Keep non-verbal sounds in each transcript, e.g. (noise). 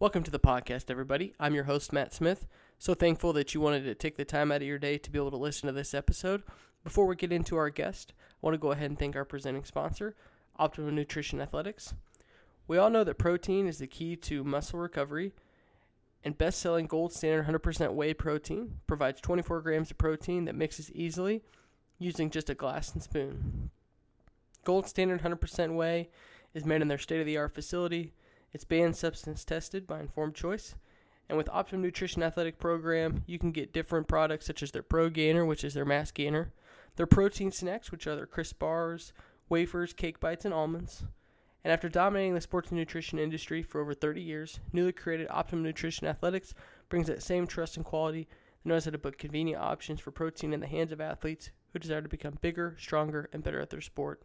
Welcome to the podcast, everybody. I'm your host, Matt Smith. So thankful that you wanted to take the time out of your day to be able to listen to this episode. Before we get into our guest, I want to go ahead and thank our presenting sponsor, Optimum Nutrition Athletics. We all know that protein is the key to muscle recovery, and best selling gold standard 100% whey protein provides 24 grams of protein that mixes easily using just a glass and spoon. Gold standard 100% whey is made in their state of the art facility it's banned substance tested by Informed Choice. And with Optimum Nutrition Athletic Program, you can get different products such as their Pro Gainer, which is their mass gainer, their protein snacks, which are their crisp bars, wafers, cake bites, and almonds. And after dominating the sports and nutrition industry for over 30 years, newly created Optimum Nutrition Athletics brings that same trust and quality that knows how to put convenient options for protein in the hands of athletes who desire to become bigger, stronger, and better at their sport.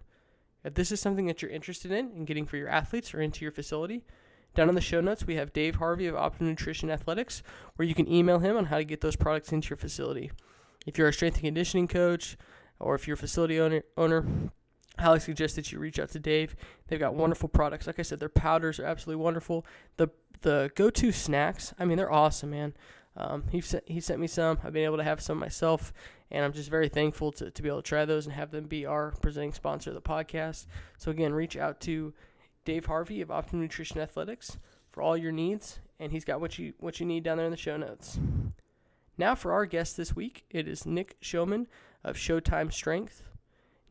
If this is something that you're interested in and getting for your athletes or into your facility, down in the show notes we have Dave Harvey of Optimum Nutrition Athletics, where you can email him on how to get those products into your facility. If you're a strength and conditioning coach, or if you're a facility owner, owner I highly suggest that you reach out to Dave. They've got wonderful products. Like I said, their powders are absolutely wonderful. The the go-to snacks, I mean, they're awesome, man. Um, he sent he sent me some. I've been able to have some myself, and I'm just very thankful to, to be able to try those and have them be our presenting sponsor of the podcast. So again, reach out to Dave Harvey of Optimum Nutrition Athletics for all your needs, and he's got what you what you need down there in the show notes. Now for our guest this week, it is Nick Showman of Showtime Strength.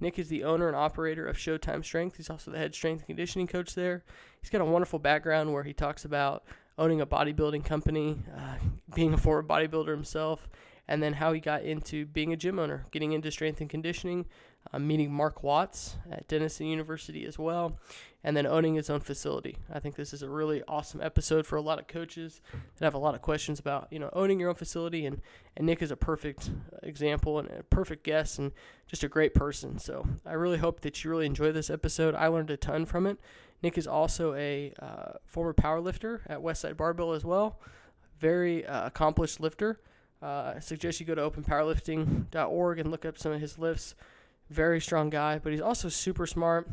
Nick is the owner and operator of Showtime Strength. He's also the head strength and conditioning coach there. He's got a wonderful background where he talks about owning a bodybuilding company, uh, being a former bodybuilder himself, and then how he got into being a gym owner, getting into strength and conditioning, uh, meeting Mark Watts at Denison University as well, and then owning his own facility. I think this is a really awesome episode for a lot of coaches that have a lot of questions about you know owning your own facility, and and Nick is a perfect example and a perfect guest and just a great person. So I really hope that you really enjoy this episode. I learned a ton from it. Nick is also a uh, former powerlifter at Westside Barbell as well. Very uh, accomplished lifter. Uh, I suggest you go to openpowerlifting.org and look up some of his lifts. Very strong guy, but he's also super smart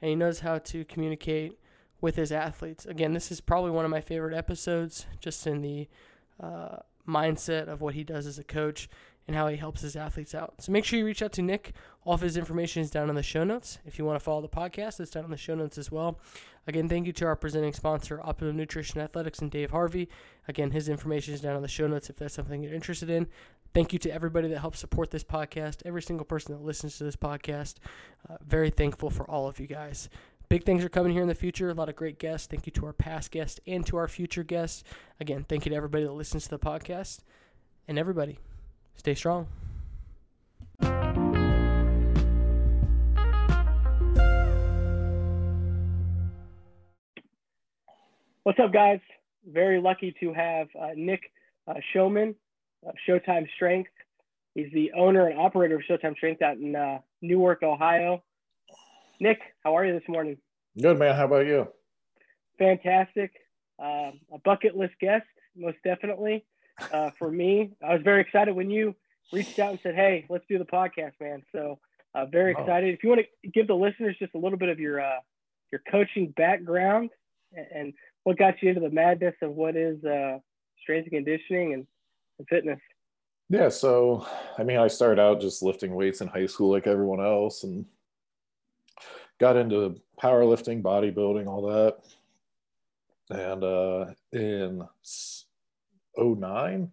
and he knows how to communicate with his athletes. Again, this is probably one of my favorite episodes, just in the uh, mindset of what he does as a coach and how he helps his athletes out. So make sure you reach out to Nick. All of his information is down in the show notes. If you want to follow the podcast, it's down in the show notes as well. Again, thank you to our presenting sponsor, Optimum Nutrition Athletics, and Dave Harvey. Again, his information is down in the show notes if that's something you're interested in. Thank you to everybody that helps support this podcast, every single person that listens to this podcast. Uh, very thankful for all of you guys. Big things are coming here in the future. A lot of great guests. Thank you to our past guests and to our future guests. Again, thank you to everybody that listens to the podcast. And everybody, Stay strong. What's up, guys? Very lucky to have uh, Nick uh, Showman of Showtime Strength. He's the owner and operator of Showtime Strength out in uh, Newark, Ohio. Nick, how are you this morning? Good, man. How about you? Fantastic. Uh, a bucket list guest, most definitely uh, for me. I was very excited when you reached out and said, "Hey, let's do the podcast, man." So uh, very excited. If you want to give the listeners just a little bit of your uh, your coaching background and, and, what got you into the madness of what is uh, strength and conditioning and, and fitness. Yeah, so I mean, I started out just lifting weights in high school like everyone else, and got into powerlifting, bodybuilding, all that. And uh, in 09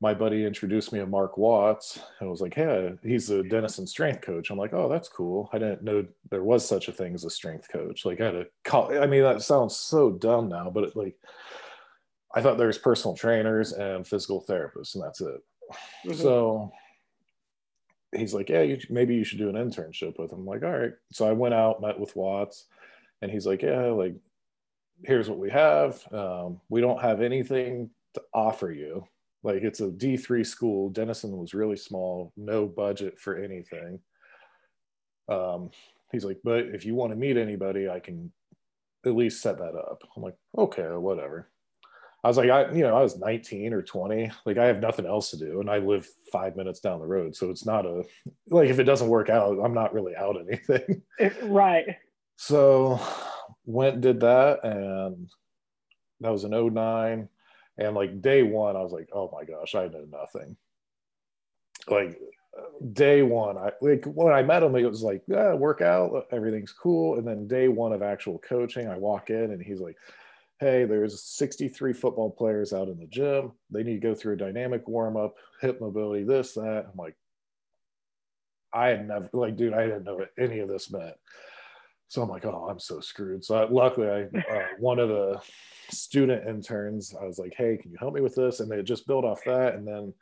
my buddy introduced me to Mark Watts and was like, Hey, he's a Denison strength coach. I'm like, Oh, that's cool. I didn't know there was such a thing as a strength coach. Like, I had to call, I mean, that sounds so dumb now, but it, like, I thought there was personal trainers and physical therapists, and that's it. Mm-hmm. So he's like, Yeah, you, maybe you should do an internship with him. I'm like, All right. So I went out, met with Watts, and he's like, Yeah, like, here's what we have. Um, we don't have anything to offer you. Like it's a D3 school. Denison was really small, no budget for anything. Um, he's like, but if you want to meet anybody, I can at least set that up. I'm like, okay, whatever. I was like, I, you know, I was 19 or 20. Like, I have nothing else to do, and I live five minutes down the road, so it's not a like if it doesn't work out, I'm not really out (laughs) anything. right. So, went did that, and that was an 09. And like day one, I was like, oh my gosh, I know nothing. Like day one, I like when I met him, it was like, yeah, work out, everything's cool. And then day one of actual coaching, I walk in and he's like, hey, there's 63 football players out in the gym. They need to go through a dynamic warm up, hip mobility, this, that. I'm like, I had never, like, dude, I didn't know what any of this meant. So I'm like, oh, I'm so screwed. So I, luckily, I uh, one of the student interns, I was like, hey, can you help me with this? And they just built off that. And then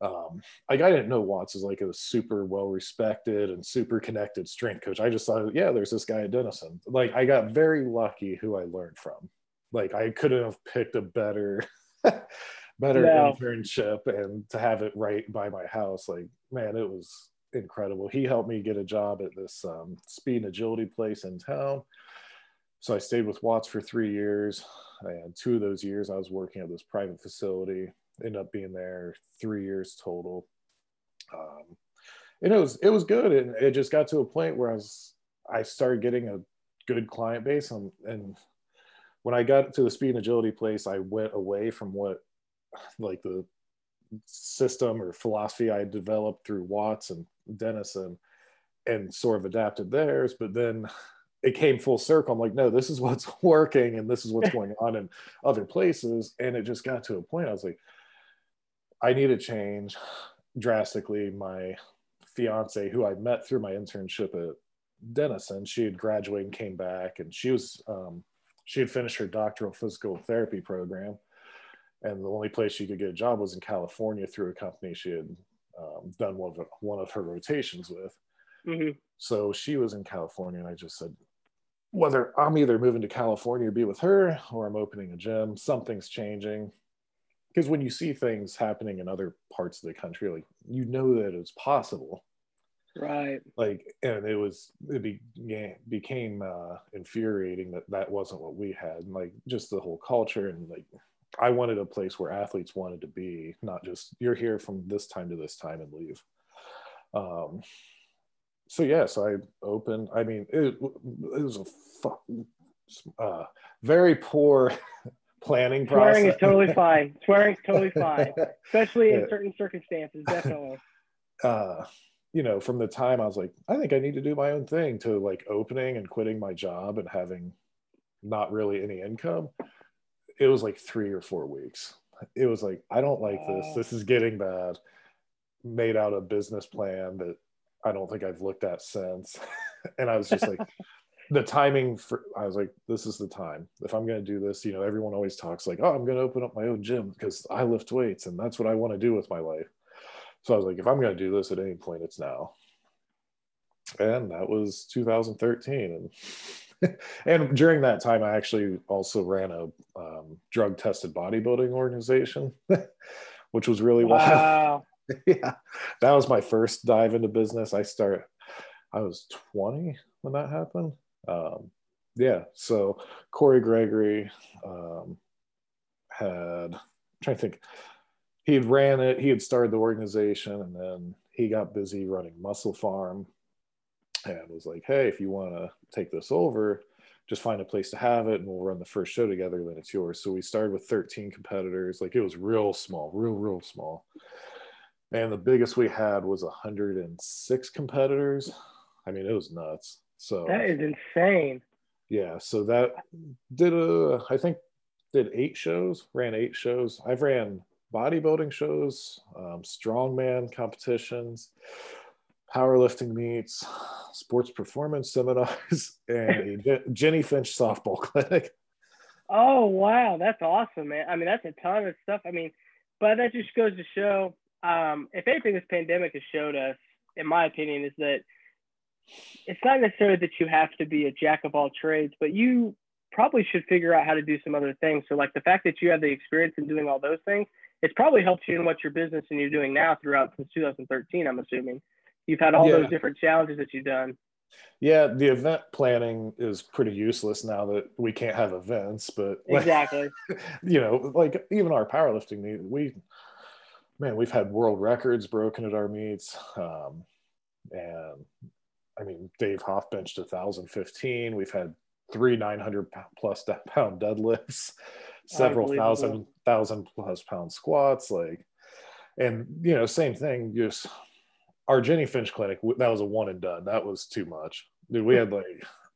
um, like I didn't know Watts is like a super well respected and super connected strength coach. I just thought, yeah, there's this guy at Denison. Like I got very lucky who I learned from. Like I couldn't have picked a better, (laughs) better no. internship and to have it right by my house. Like man, it was incredible. He helped me get a job at this um, speed and agility place in town. So I stayed with Watts for three years, and two of those years I was working at this private facility ended up being there three years total. Um, and it was it was good, and it just got to a point where I was I started getting a good client base, and, and when I got to the speed and agility place, I went away from what like the system or philosophy I developed through Watts and Denison and sort of adapted theirs. But then it came full circle. I'm like, no, this is what's (laughs) working and this is what's (laughs) going on in other places. And it just got to a point I was like, I need to change drastically. My fiance, who I met through my internship at Denison, she had graduated and came back, and she was um, she had finished her doctoral physical therapy program, and the only place she could get a job was in California through a company she had um, done one of one of her rotations with. Mm-hmm. So she was in California, and I just said, whether I'm either moving to California to be with her or I'm opening a gym, something's changing because when you see things happening in other parts of the country like you know that it's possible right like and it was it be, yeah, became uh infuriating that that wasn't what we had and like just the whole culture and like i wanted a place where athletes wanted to be not just you're here from this time to this time and leave um so yeah so i opened i mean it, it was a fu- uh, very poor (laughs) planning process. Swearing is totally fine. Swearing is totally (laughs) fine, especially in certain circumstances. Definitely. Uh, you know, from the time I was like, I think I need to do my own thing to like opening and quitting my job and having not really any income, it was like three or four weeks. It was like, I don't like this. This is getting bad. Made out a business plan that I don't think I've looked at since. (laughs) and I was just like, (laughs) the timing for I was like, this is the time. If I'm gonna do this, you know, everyone always talks like, oh, I'm gonna open up my own gym because I lift weights and that's what I want to do with my life. So I was like, if I'm gonna do this at any point, it's now. And that was 2013. And (laughs) and during that time, I actually also ran a um, drug tested bodybuilding organization, (laughs) which was really (laughs) wow. wild. yeah, that was my first dive into business. I start. I was 20 when that happened um, yeah, so Corey Gregory um, had, I'm trying to think, he had ran it, he had started the organization, and then he got busy running MusclePharm was like, hey, if you want to take this over, just find a place to have it and we'll run the first show together, then it's yours. So we started with 13 competitors. Like it was real small, real, real small. And the biggest we had was 106 competitors. I mean, it was nuts. So that is insane. Yeah, so that did a I think did eight shows, ran eight shows. I've ran bodybuilding shows, um, strongman competitions, powerlifting meets, sports performance seminars, (laughs) and a Jennie Finch softball (laughs) clinic. Oh wow, that's awesome, man! I mean, that's a ton of stuff. I mean, but that just goes to show, um, if anything, this pandemic has showed us, in my opinion, is that it's not necessarily that you have to be a jack of all trades, but you probably should figure out how to do some other things. So, like the fact that you have the experience in doing all those things, it's probably helped you in what your business and you're doing now throughout since 2013. I'm assuming you've had all yeah. those different challenges that you've done. Yeah, the event planning is pretty useless now that we can't have events, but (laughs) like, Exactly. you know, like even our powerlifting meet, we man, we've had world records broken at our meets. Um, and I mean, Dave Hoff benched 1,015. We've had three 900 plus pound deadlifts, several thousand, thousand plus pound squats. Like, and you know, same thing, just our Jennie Finch clinic, that was a one and done. That was too much. Dude, we had like,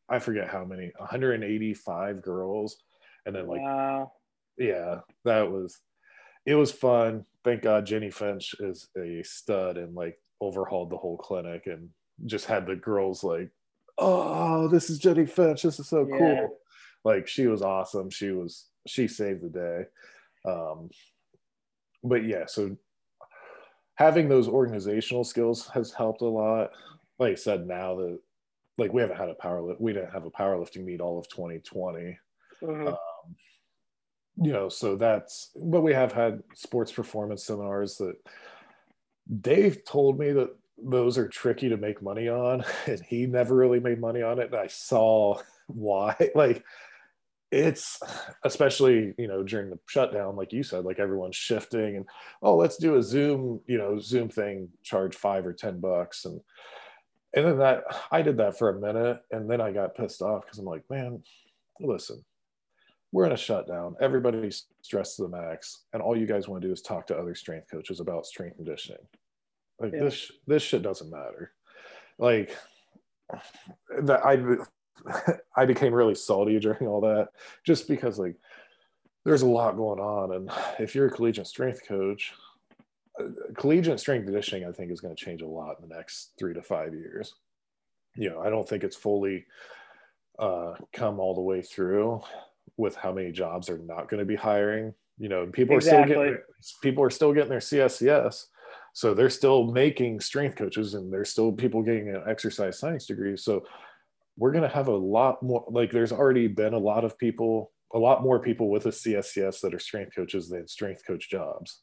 I forget how many, 185 girls. And then like, wow. yeah, that was, it was fun. Thank God Jennie Finch is a stud and like overhauled the whole clinic and just had the girls like, oh, this is Jennie Finch. This is so Yeah. cool. Like she was awesome. She was, she saved the day. Um, but yeah, so having those organizational skills has helped a lot. Like I said, now that like we haven't had a power lift, we didn't have a powerlifting meet all of 2020. Mhm. Um, you know, so that's but we have had sports performance seminars that Dave told me that those are tricky to make money on, (laughs) and he never really made money on it. And I saw (laughs) why. Like it's especially you know during the shutdown like you said like everyone's shifting and oh let's do a zoom you know zoom thing charge five or ten bucks. And and then that i did that for a minute and then i got pissed off because i'm like man listen we're in a shutdown. Everybody's stressed to the max and all you guys want to do is talk to other strength coaches about strength conditioning. Like Yeah. this this shit doesn't matter. Like that i (laughs) i became really salty during all that just because like there's a lot going on. And if you're a collegiate strength coach uh, collegiate strength conditioning i think is going to change a lot in the next three to five years. You know i don't think it's fully uh, come all the way through with how many jobs are not going to be hiring. You know people are still getting people are still getting their cscs so they're still making strength coaches and there's still people getting an exercise science degree. So we're going to have a lot more like there's already been a lot of people a lot more people with a cscs that are strength coaches than strength coach jobs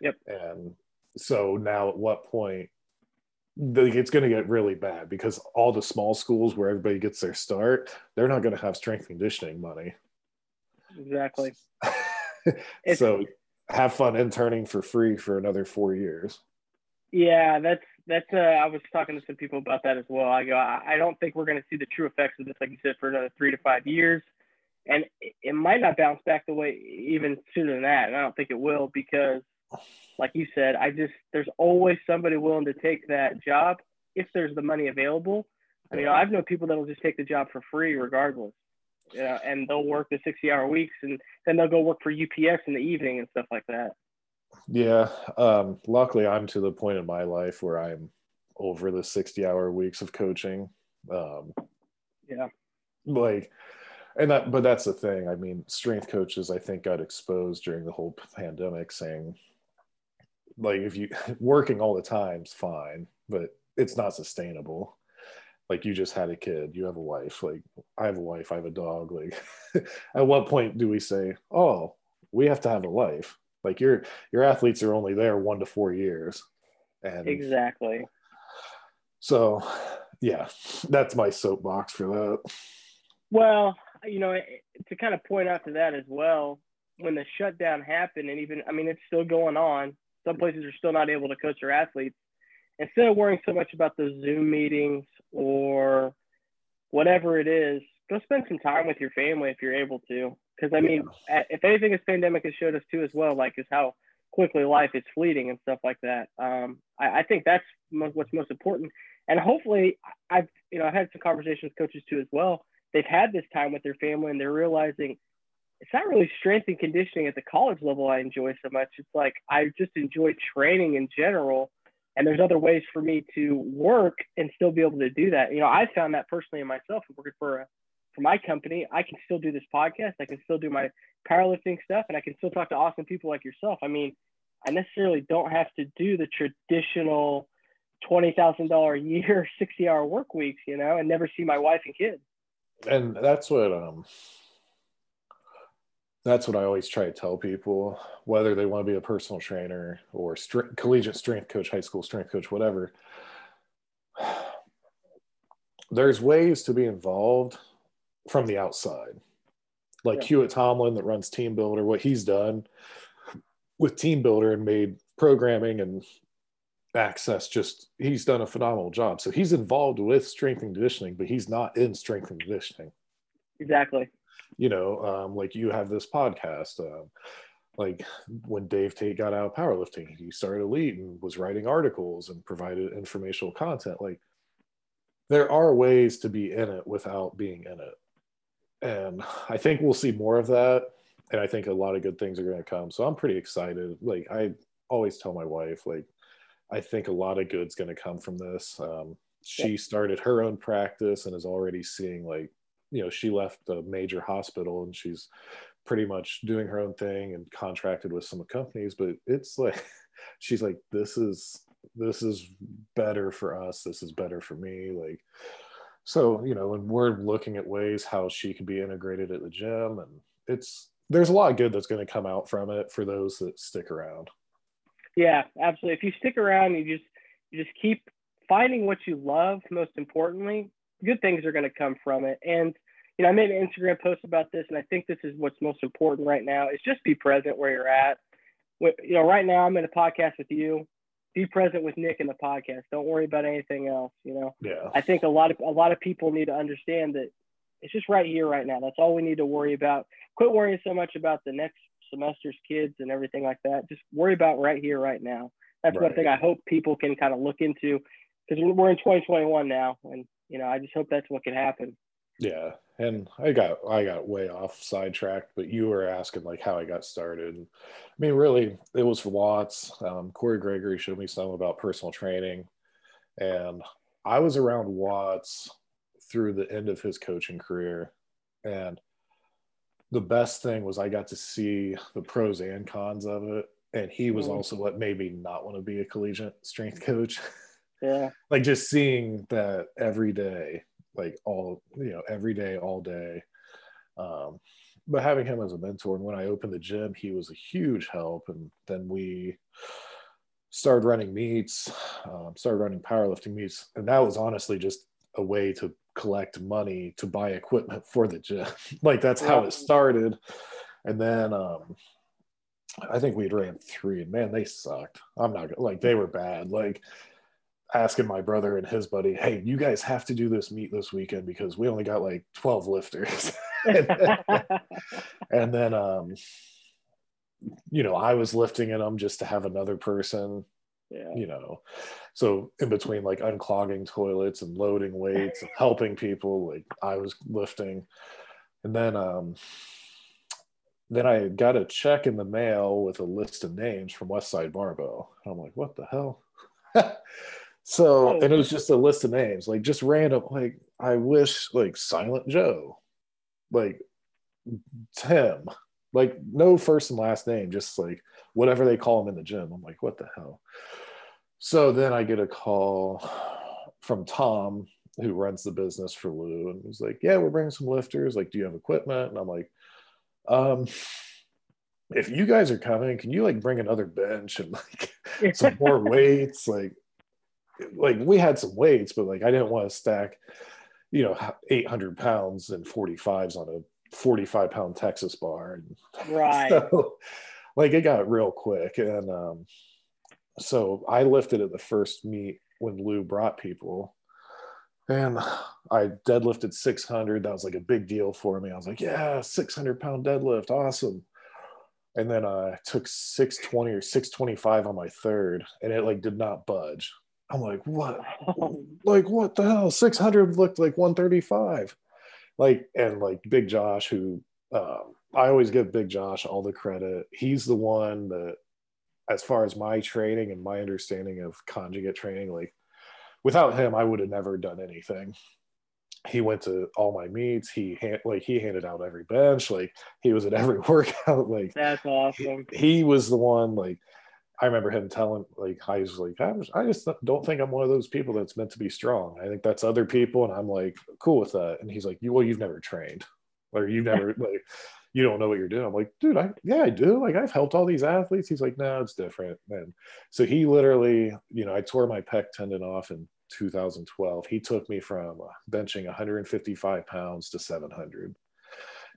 Yep. and so now at what point it's going to get really bad because all the small schools where everybody gets their start they're not going to have strength conditioning money Exactly. (laughs) So have fun interning for free for another four years Yeah, that's that's. Uh, I was talking to some people about that as well. I go, I, don't think we're going to see the true effects of this, like you said, for another three to five years, and it, might not bounce back the way even sooner than that. And I don't think it will because, like you said, I just there's always somebody willing to take that job if there's the money available. I mean, I've known people that will just take the job for free regardless. You know, and they'll work the 60 hour weeks and then they'll go work for UPS in the evening and stuff like that. Yeah. Um, luckily, I'm to the point in my life where I'm over the 60 hour weeks of coaching. Um, Yeah. Like, and that, but that's the thing. I mean, strength coaches, I think, got exposed during the whole pandemic saying, like, if you (laughs) working all the time's fine, but it's not sustainable. Like, you just had a kid, you have a wife. Like, I have a wife, I have a dog. Like, (laughs) at what point do we say, oh, we have to have a life? Like, your your athletes are only there one to four years, and Exactly. so yeah, that's my soapbox for that. Well, you know, to kind of point out to that as well, when the shutdown happened, and even, I mean, it's still going on. Some places are still not able to coach their athletes. Instead of worrying so much about the Zoom meetings or whatever it is, go spend some time with your family if you're able to. Because, I mean, if anything, this pandemic has showed us too, as well, like, is how quickly life is fleeting and stuff like that. Um, I, I think that's mo- what's most important. And hopefully, I've, you know, I've had some conversations with coaches too as well they've had this time with their family and they're realizing it's not really strength and conditioning at the college level I enjoy so much. It's like I just enjoy training in general. And there's other ways for me to work and still be able to do that. You know, I found that personally in myself working for a, for my company. I can still do this podcast. I can still do my powerlifting stuff, and I can still talk to awesome people like yourself. I mean, I necessarily don't have to do the traditional twenty thousand dollar a year, (laughs) sixty hour work weeks, you know, and never see my wife and kids. and that's what um that's what I always try to tell people, whether they want to be a personal trainer or collegiate strength coach, high school strength coach, whatever. (sighs) there's ways to be involved from the outside. Like Yeah. Hewitt Tomlin that runs TeamBuildr, what he's done with TeamBuildr and made programming and access just he's done a phenomenal job. So he's involved with strength and conditioning, but he's not in strength and conditioning. Exactly. You know, um, like you have this podcast. Um, like when Dave Tate got out of powerlifting, he started Elite and was writing articles and provided informational content. Like there are ways to be in it without being in it. And I think we'll see more of that. And I think a lot of good things are going to come. So I'm pretty excited. Like I always tell my wife, like, I think a lot of good's going to come from this. Um, she started her own practice and is already seeing like, you know, she left a major hospital and she's pretty much doing her own thing and contracted with some companies. But it's like, (laughs) she's like, this is this is better for us. This is better for me. Like, so you know, and we're looking at ways how she could be integrated at the gym, and it's there's a lot of good that's going to come out from it for those that stick around. Yeah, absolutely. If you stick around, you just you just keep finding what you love. Most importantly, good things are going to come from it. And you know, I made an Instagram post about this, and I think this is what's most important right now is just be present where you're at. You know, right now I'm in a podcast with you. Be present with Nick in the podcast. Don't worry about anything else. You know, Yeah, I think a lot of a lot of people need to understand that it's just right here, right now. That's all we need to worry about. Quit worrying so much about the next semester's kids and everything like that. Just worry about right here, right now. That's one Right. thing I hope people can kind of look into because we're in 2021 now, and you know, I just hope that's what can happen. Yeah. And I got I got way off sidetracked, but you were asking like how I got started. I mean, really, it was for Watts. Um, Corey Gregory showed me some about personal training, and I was around Watts through the end of his coaching career, and the best thing was I got to see the pros and cons of it. And he was Mhm. also what made me not want to be a collegiate strength (laughs) coach. Yeah, like just seeing that every day, like all you know, every day, all day. Um, but having him as a mentor, and when I opened the gym, he was a huge help. And then we started running meets, um, started running powerlifting meets, and that was honestly just a way to collect money to buy equipment for the gym. (laughs) like that's how it started. And then um, I think we'd ran three, and man, they sucked. I'm not gonna like they were bad. Like asking my brother and his buddy, hey, you guys have to do this meet this weekend because we only got like 12 lifters. (laughs) (laughs) and then um you know i was lifting in them just to have another person yeah, you know. So in between like unclogging toilets and loading weights and helping people like i was lifting. And then um then i got a check in the mail with a list of names from westside barbell and i'm like what the hell (laughs) so and it was just a list of names like just random like i wish like silent joe like tim like no first and last name just like whatever they call him in the gym i'm like what the hell so then I get a call from Tom, who runs the business for Lou, and he's like, "Yeah, we're bringing some lifters. Like, do you have equipment?" And I'm like, "Um, if you guys are coming, can you like bring another bench and like (laughs) some more (laughs) weights? Like, like we had some weights, but like I didn't want to stack, you know, 800 pounds and 45s on a 45 pound Texas bar. And right. (laughs) so, like it got real quick. And um so i lifted at the first meet when lou brought people. And i deadlifted 600 that was like a big deal for me. I was like yeah 600 pound deadlift. Awesome. And then i took 620 or 625 on my third and it like did not budge i'm like what? Like what the hell? 600 looked like 135 like and like big josh who um, i always give big josh all the credit. He's the one that as far as my training and my understanding of conjugate training like without him i would have never done anything. He went to all my meets. He hand, like he handed out every bench. Like he was at every (laughs) workout. Like That's he, awesome. he was the one like I remember him telling like I was like I, was, I just don't think I'm one of those people that's meant to be strong. I think that's other people, and I'm like cool with that. And he's like, you well, you've never trained, or you've never (laughs) like you don't know what you're doing. I'm like, dude, I yeah, I do. Like I've helped all these athletes. He's like, no, it's different. And so he literally, you know, I tore my pec tendon off in 2012. He took me from uh, benching 155 pounds to 700.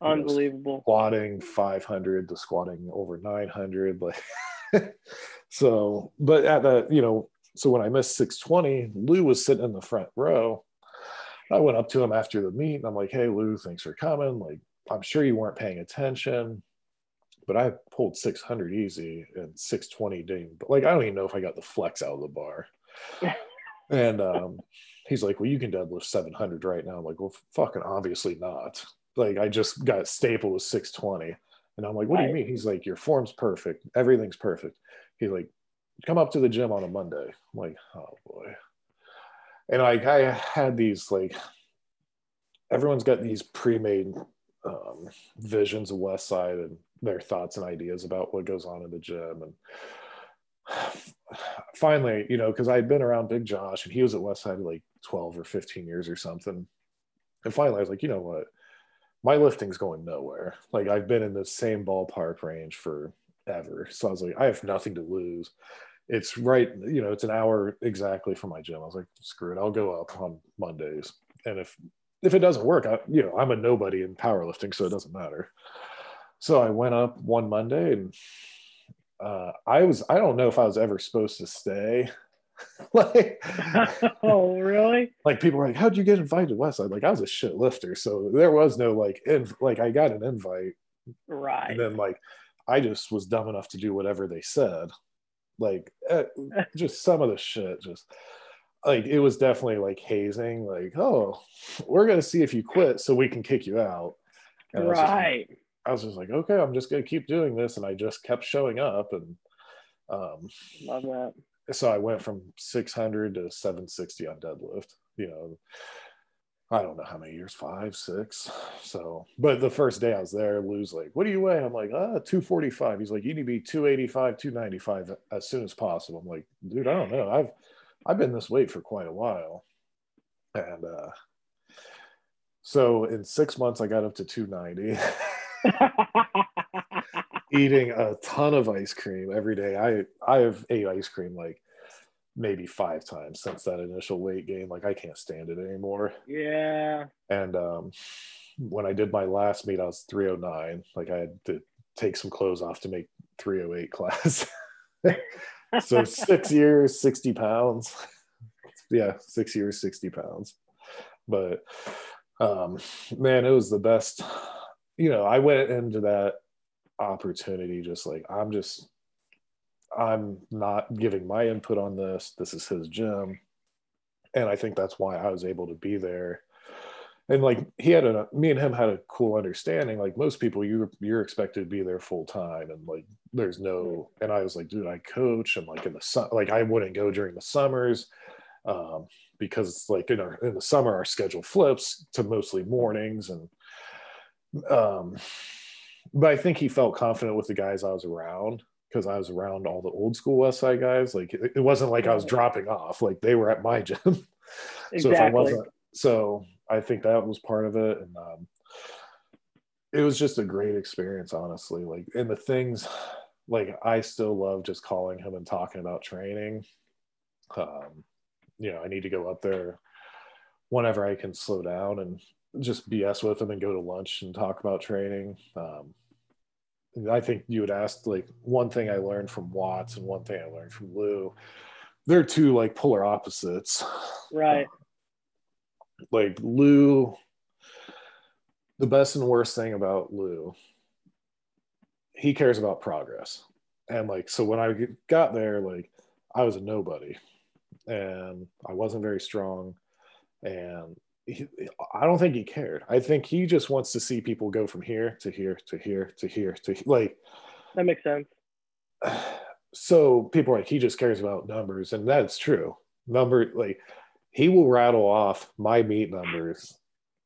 You know, Unbelievable. squatting 500 to squatting over 900 like (laughs) (laughs) so but at the you know so when i missed 620 lou was sitting in the front row. I went up to him after the meet and i'm like hey lou thanks for coming. Like i'm sure you weren't paying attention but i pulled 600 easy and 620 didn't like i don't even know if i got the flex out of the bar. (laughs) And um he's like well you can deadlift 700 right now. I'm like well fucking obviously not. Like I just got stapled with 620. And I'm like, what do you mean? He's like, your form's perfect. Everything's perfect. He's like, come up to the gym on a Monday. I'm like, oh boy. And like I had these like everyone's got these pre-made um, visions of Westside and their thoughts and ideas about what goes on in the gym. And (sighs) finally, you know, because I'd been around Big Josh and he was at Westside like 12 or 15 years or something. And finally I was like, you know what? My lifting's going nowhere. Like I've been in the same ballpark range for ever. So I was like, I have nothing to lose. It's right, you know, it's an hour exactly from my gym. I was like, screw it, I'll go up on Mondays. And if if it doesn't work, I you know, I'm a nobody in powerlifting, so it doesn't matter. So I went up one Monday and uh, I was I don't know if I was ever supposed to stay. (laughs) like (laughs) oh, really? like people were like, "How'd you get invited to Westside?" Like I was a shit lifter, so there was no like, inv- like I got an invite, Right. and then like I just was dumb enough to do whatever they said, like eh, (laughs) just some of the shit, just like it was definitely like hazing, like, "Oh, we're gonna see if you quit, so we can kick you out." And I was just right. I was just like, "Okay, I'm just gonna keep doing this," and I just kept showing up, and um, Love that. So I went from 600 to 760 on deadlift. You know, I don't know how many years, five, six. So, but the first day I was there, Lou's like, "What do you weigh?" I'm like, "Ah, 245." He's like, "You need to be 285, 295 as soon as possible." I'm like, "Dude, I don't know. I've I've been this weight for quite a while," and uh, so in six months I got up to 290. (laughs) (laughs) eating a ton of ice cream every day. I I have ate ice cream like maybe five times since that initial weight gain. Like I can't stand it anymore. yeah. And um, when I did my last meet, I was 309. Like I had to take some clothes off to make 308 class. (laughs) so six (laughs) years, 60 pounds. Yeah, six years, 60 pounds. But um, man, it was the best. You know, I went into that opportunity just like I'm just I'm not giving my input on this. This is his gym. And I think that's why I was able to be there. And like he had a me and him had a cool understanding. Like most people, you you're expected to be there full time, and like there's no. And I was like, dude, I coach, and like in the sun, like I wouldn't go during the summers, um, because like in our in the summer our schedule flips to mostly mornings, and um, but I think he felt confident with the guys I was around because I was around all the old school Westside guys. Like it, it wasn't like I was dropping off; like they were at my (laughs) gym. so if I wasn't, so I think that was part of it, and um, it was just a great experience, honestly. Like, and the things, like I still love just calling him and talking about training. Um, you know, I need to go up there whenever I can slow down and just BS with him and go to lunch and talk about training. Um, I think you had asked like one thing I learned from Watts and one thing I learned from Lou. They're two like polar opposites. Right. Like Lou, the best and worst thing about Lou, he cares about progress. And like, so when I got there, like I was a nobody and I wasn't very strong. And he, I don't think he cared. I think he just wants to see people go from here to here to here to here to like That makes sense. (sighs) so people are like he just cares about numbers and that's true number like he will rattle off my meet numbers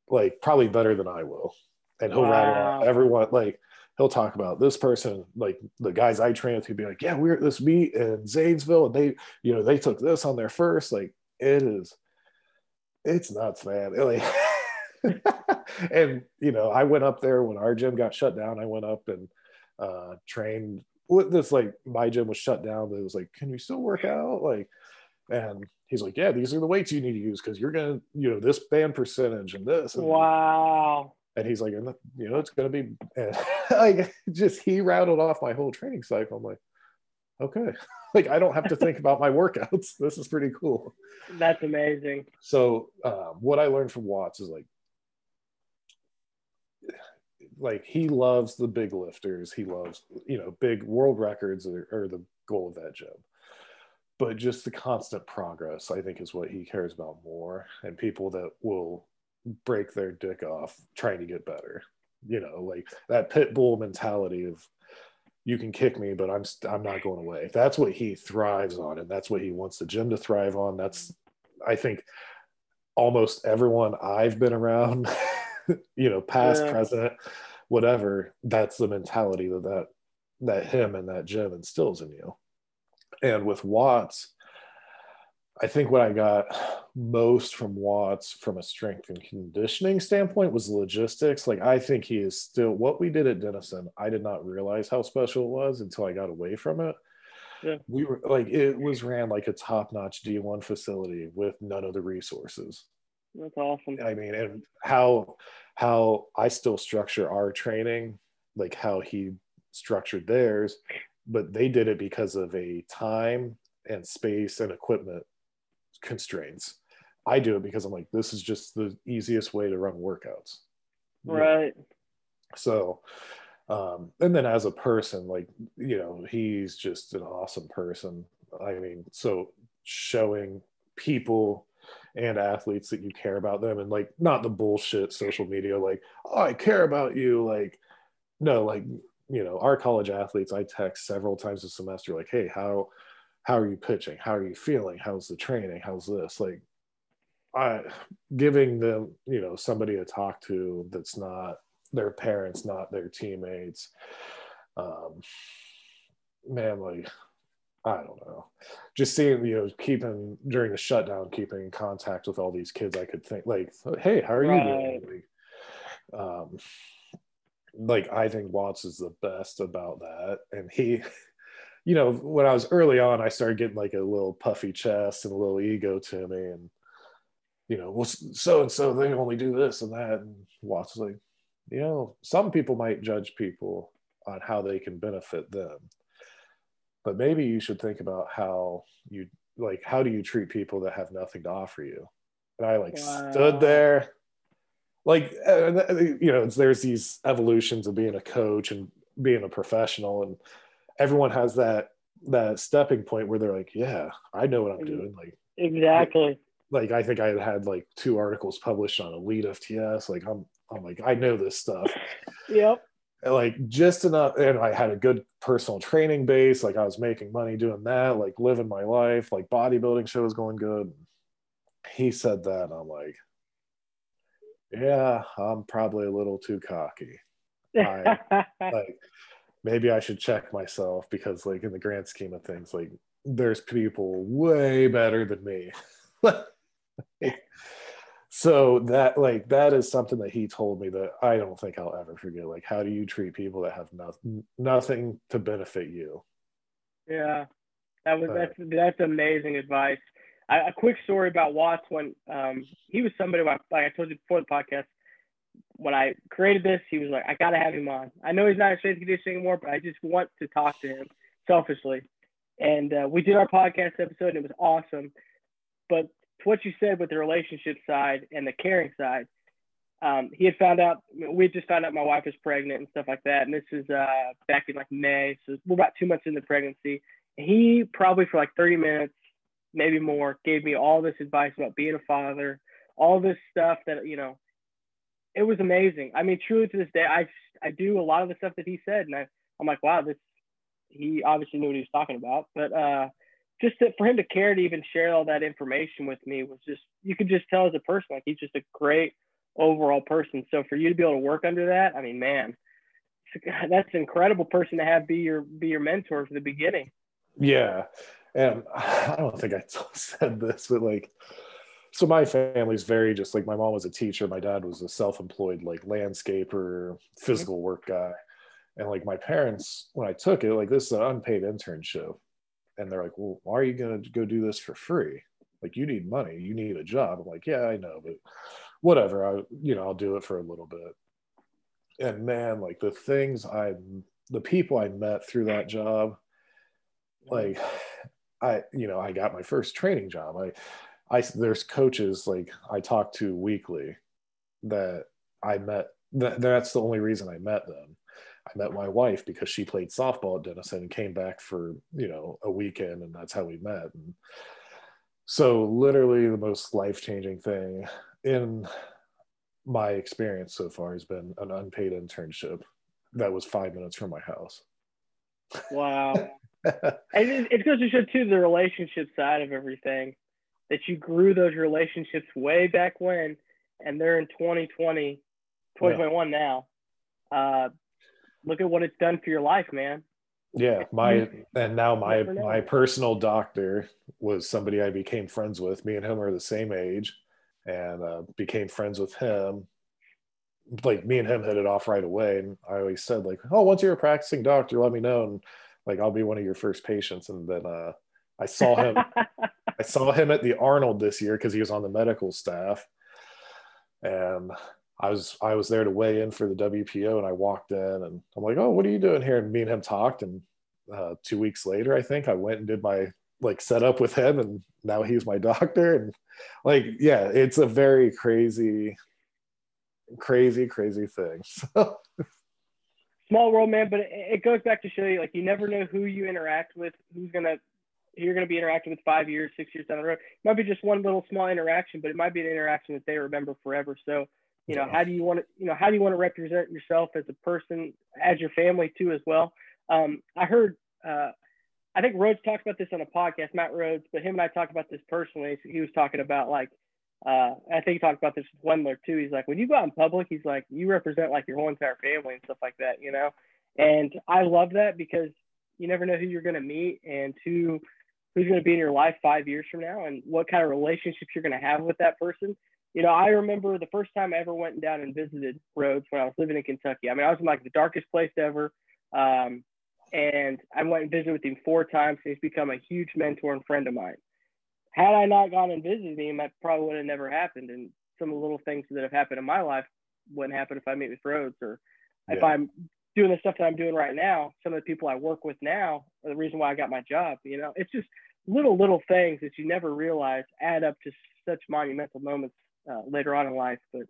like probably better than i will and he'll rattle off everyone like he'll talk about this person like the guys i train with he'll be like yeah we we're at this meet in zanesville and they you know they took this on their first like it is it's nuts man (laughs) like and you know i went up there when our gym got shut down i went up and uh trained with this like my gym was shut down but it was like can you still work out like And he's like, yeah, these are the weights you need to use because you're gonna, you know, this band percentage and this. And, wow. And he's like, and you know, it's gonna be and (laughs) like just he rattled off my whole training cycle. I'm like, okay, (laughs) like I don't have to think about my workouts. (laughs) This is pretty cool. (laughs) That's amazing. So um, what I learned from Watts is like, (sighs) like he loves the big lifters. He loves, you know, big world records are, are the goal of that gym but just the constant progress i think is what he cares about more and people that will break their dick off trying to get better you know like that pit bull mentality of you can kick me but i'm st- i'm not going away that's what he thrives on and that's what he wants the gym to thrive on that's i think almost everyone i've been around (laughs) you know past yeah. present whatever that's the mentality that that that him and that gym instills in you and with Watts, I think what I got most from Watts from a strength and conditioning standpoint was logistics. Like I think he is still what we did at Denison. I did not realize how special it was until I got away from it. Yeah. We were like it was ran like a top-notch D1 facility with none of the resources. That's awesome. I mean, and how how I still structure our training, like how he structured theirs, but they did it because of a time and space and equipment constraints. I do it because I'm like, this is just the easiest way to run workouts. Right. So, um, and then as a person, like, you know, he's just an awesome person. I mean, so showing people and athletes that you care about them and like not the bullshit social media, like, oh, I care about you. Like, no, like you know our college athletes i text several times a semester like hey how how are you pitching? How are you feeling? How's the training? How's this? Like i giving them you know somebody to talk to that's not their parents not their teammates um man like i don't know. Just seeing you know keeping during the shutdown keeping in contact with all these kids i could think like hey how are right. you doing? Like, um like I think Watts is the best about that. And he, (laughs) you know, when I was early on, I started getting like a little puffy chest and a little ego to me. And, you know, well, so and so they only do this and that. And Watts was like, you know, some people might judge people on how they can benefit them. But maybe you should think about how you like how do you treat people that have nothing to offer you? And I like wow. stood there like uh, you know there's these evolutions of being a coach and being a professional and everyone has that that stepping point where they're like yeah i know what i'm mm-hmm. doing. Like exactly. like i think i had had like two articles published on elite fts like i'm i'm like i know this stuff. (laughs) Yep. And like just enough and i had a good personal training base. Like i was making money doing that like living my life. Like bodybuilding show was going good. He said that and i'm like yeah, I'm probably a little too cocky. (laughs) I, like maybe I should check myself because like in the grand scheme of things, like there's people way better than me. (laughs) so that like that is something that he told me that I don't think I'll ever forget. Like, how do you treat people that have nothing nothing to benefit you? Yeah, that was that's that's amazing advice. I, a quick story about Watts when um, he was somebody like I told you before the podcast. When I created this, he was like, "I gotta have him on." I know he's not a strength conditioning anymore, but I just want to talk to him selfishly. And uh, we did our podcast episode, and it was awesome. But to what you said with the relationship side and the caring side, um, he had found out we just found out my wife was pregnant and stuff like that. And this is uh, back in like May, so we're about two months into pregnancy. He probably for like 30 minutes maybe more, gave me all this advice about being a father, all this stuff that, you know, it was amazing. I mean, truly to this day, I, I do a lot of the stuff that he said. And I, I'm like, wow, this, he obviously knew what he was talking about. But uh, just to, for him to care to even share all that information with me was just, you could just tell as a person, like he's just a great overall person. So for you to be able to work under that, I mean, man, (laughs) that's an incredible person to have be your, be your mentor from the beginning. Yeah and (sighs) I don't think I (laughs) said this, but like, so my family's very just like my mom was a teacher, my dad was a self-employed like landscaper, mm-hmm. physical work guy, and like my parents when I took it, like this is an unpaid internship, and they're like, well, why are you going to go do this for free? Like, you need money, you need a job. I'm like, yeah, I know, but whatever. I, you know, I'll do it for a little bit. And man, like the things I, the people I met through that job, like, (sighs) I, you know, I got my first training job. I, I, there's coaches like I talk to weekly that I met. That, that's the only reason I met them. I met my wife because she played softball at Denison and came back for you know a weekend, and that's how we met. And so, literally, the most life changing thing in my experience so far has been an unpaid internship that was five minutes from my house. Wow. (laughs) and it, it goes to show too the relationship side of everything that you grew those relationships way back when, and they're in 2020, 2021 yeah. now. Uh, look at what it's done for your life, man. Yeah, my and now my my personal doctor was somebody I became friends with. Me and him are the same age, and uh, became friends with him. Like me and him hit it off right away, and I always said like, "Oh, once you're a practicing doctor, let me know, and like I'll be one of your first patients." And then uh, I saw him. (laughs) I saw him at the Arnold this year because he was on the medical staff, and I was I was there to weigh in for the WPO, and I walked in, and I'm like, "Oh, what are you doing here?" And me and him talked, and uh, two weeks later, I think I went and did my like setup with him, and now he's my (laughs) doctor, and like, yeah, it's a very crazy, crazy, crazy thing. (laughs) Small world, man, but it goes back to show you like you never know who you interact with, who's gonna you're going to be interacting with five years, six years down the road. It might be just one little small interaction, but it might be an interaction that they remember forever. So you know, how do you want to, you know, how do you want to represent yourself as a person, as your family too, as well? Um, I heard, uh, I think Rhodes talked about this on a podcast, Matt Rhodes, but him and I talked about this personally. He was talking about like, uh, I think he talked about this with Wendler too. He's like, when you go out in public, he's like, you represent like your whole entire family and stuff like that, you know? And I love that because you never know who you're going to meet and who, who's going to be in your life five years from now and what kind of relationships you're going to have with that person you know, I remember the first time I ever went down and visited Rhodes when I was living in Kentucky. I mean, I was in like the darkest place ever. Um, and I went and visited with him four times. And he's become a huge mentor and friend of mine. Had I not gone and visited him, that probably would have never happened. And some of the little things that have happened in my life wouldn't happen if I meet with Rhodes or yeah. if I'm doing the stuff that I'm doing right now. Some of the people I work with now are the reason why I got my job. You know, it's just little, little things that you never realize add up to such monumental moments uh, later on in life. But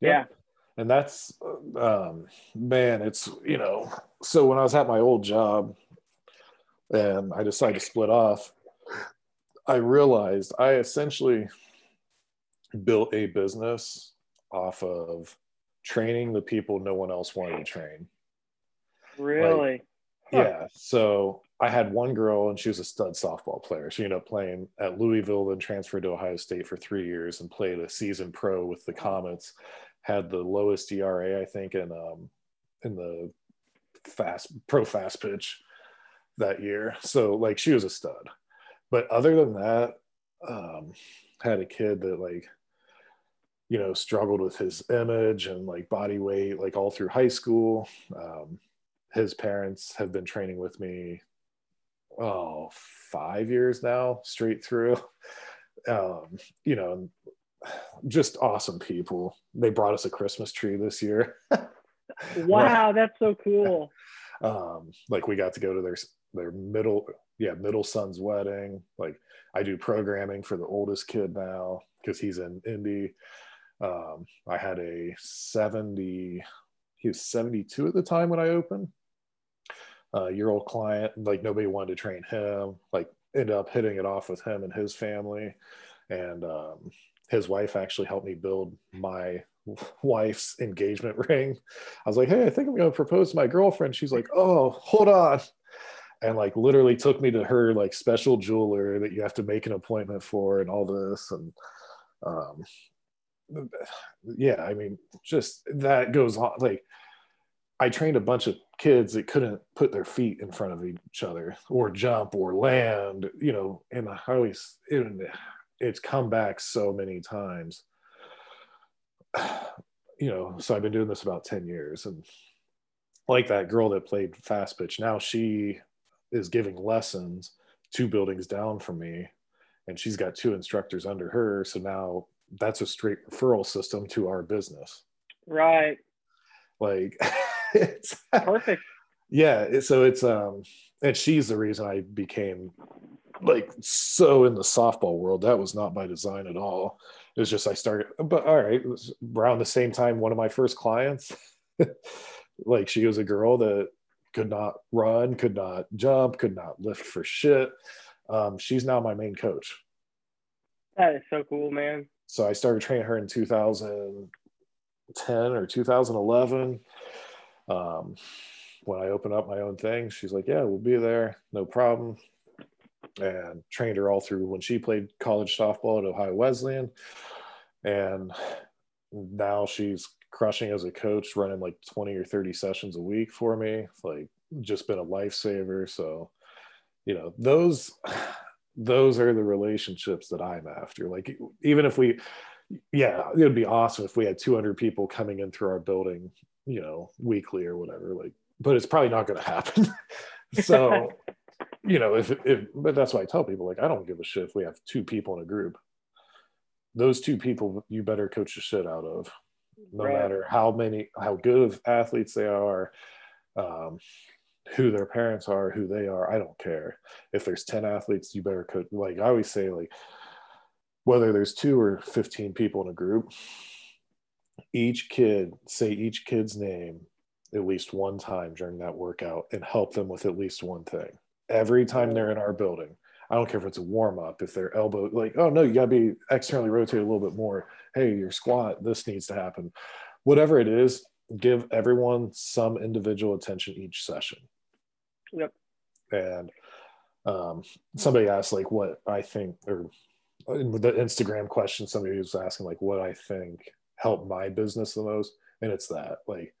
yeah. yeah. And that's, um, man, it's, you know, so when I was at my old job and I decided to split off, I realized I essentially built a business off of training the people no one else wanted to train. Really? Like, huh. Yeah. So I had one girl and she was a stud softball player. She ended up playing at Louisville, then transferred to Ohio State for three years and played a season pro with the Comets. Had the lowest ERA, I think, in um, in the fast pro fast pitch that year. So like she was a stud. But other than that, um, had a kid that like you know struggled with his image and like body weight like all through high school. Um, his parents have been training with me oh five years now straight through. (laughs) Um you know just awesome people. They brought us a christmas tree this year. (laughs) Wow that's so cool. (laughs) Um like we got to go to their their middle yeah middle son's wedding. Like i do programming for the oldest kid now because he's in indy. Um i had a 70 he was 72 at the time when i opened uh, year old client. Like nobody wanted to train him. Like ended up hitting it off with him and his family, and um, his wife actually helped me build my (laughs) wife's engagement (laughs) ring. I was like, hey, I think I'm going to propose to my girlfriend. She's like, oh, hold on. And like literally took me to her like special jeweler that you have to make an appointment for and all this. And um, (sighs) yeah, I mean, just that goes on. Like I trained a bunch of kids that couldn't put their feet in front of each other or jump or land, you know, and I always, it, it's come back so many times. (sighs) You know, so I've been doing this about 10 years and like that girl that played fast pitch, now she is giving lessons two buildings down from me and she's got two instructors under her so now that's a straight referral system to our business Right. like (laughs) it's Perfect. yeah so it's um and she's the reason i became like so in the softball world that was not by design at all it was just i started but all right around the same time one of my first clients (laughs) like she was a girl that could not run could not jump could not lift for shit um, she's now my main coach That is so cool, man. so I started training her in 2010 or 2011. Um, when I open up my own thing, she's like, "Yeah, we'll be there, no problem." And trained her all through when she played college softball at Ohio Wesleyan, and now she's crushing as a coach, running like 20 or 30 sessions a week for me. It's like just been a lifesaver. So, you know, those those are the relationships that I'm after. Like even if we yeah, it would be awesome if we had 200 people coming in through our building, you know, weekly or whatever. Like, but it's probably not going to happen. (laughs) so, (laughs) you know, if if but that's why I tell people like I don't give a shit if we have two people in a group. Those two people you better coach the shit out of, no Right. matter how many how good of athletes they are, um, who their parents are, who they are. I don't care. If there's 10 athletes, you better coach. Like I always say, like whether there's two or 15 people in a group, each kid say each kid's name at least one time during that workout and help them with at least one thing every time they're in our building. I don't care if it's a warm up, if their elbow, like, oh no, you got to be externally rotated a little bit more. Hey, your squat, this needs to happen. Whatever it is, give everyone some individual attention each session. Yep. And um, somebody asked, like, what I think, or in the Instagram question, somebody was asking, like, what I think helped my business the most. And it's that, like,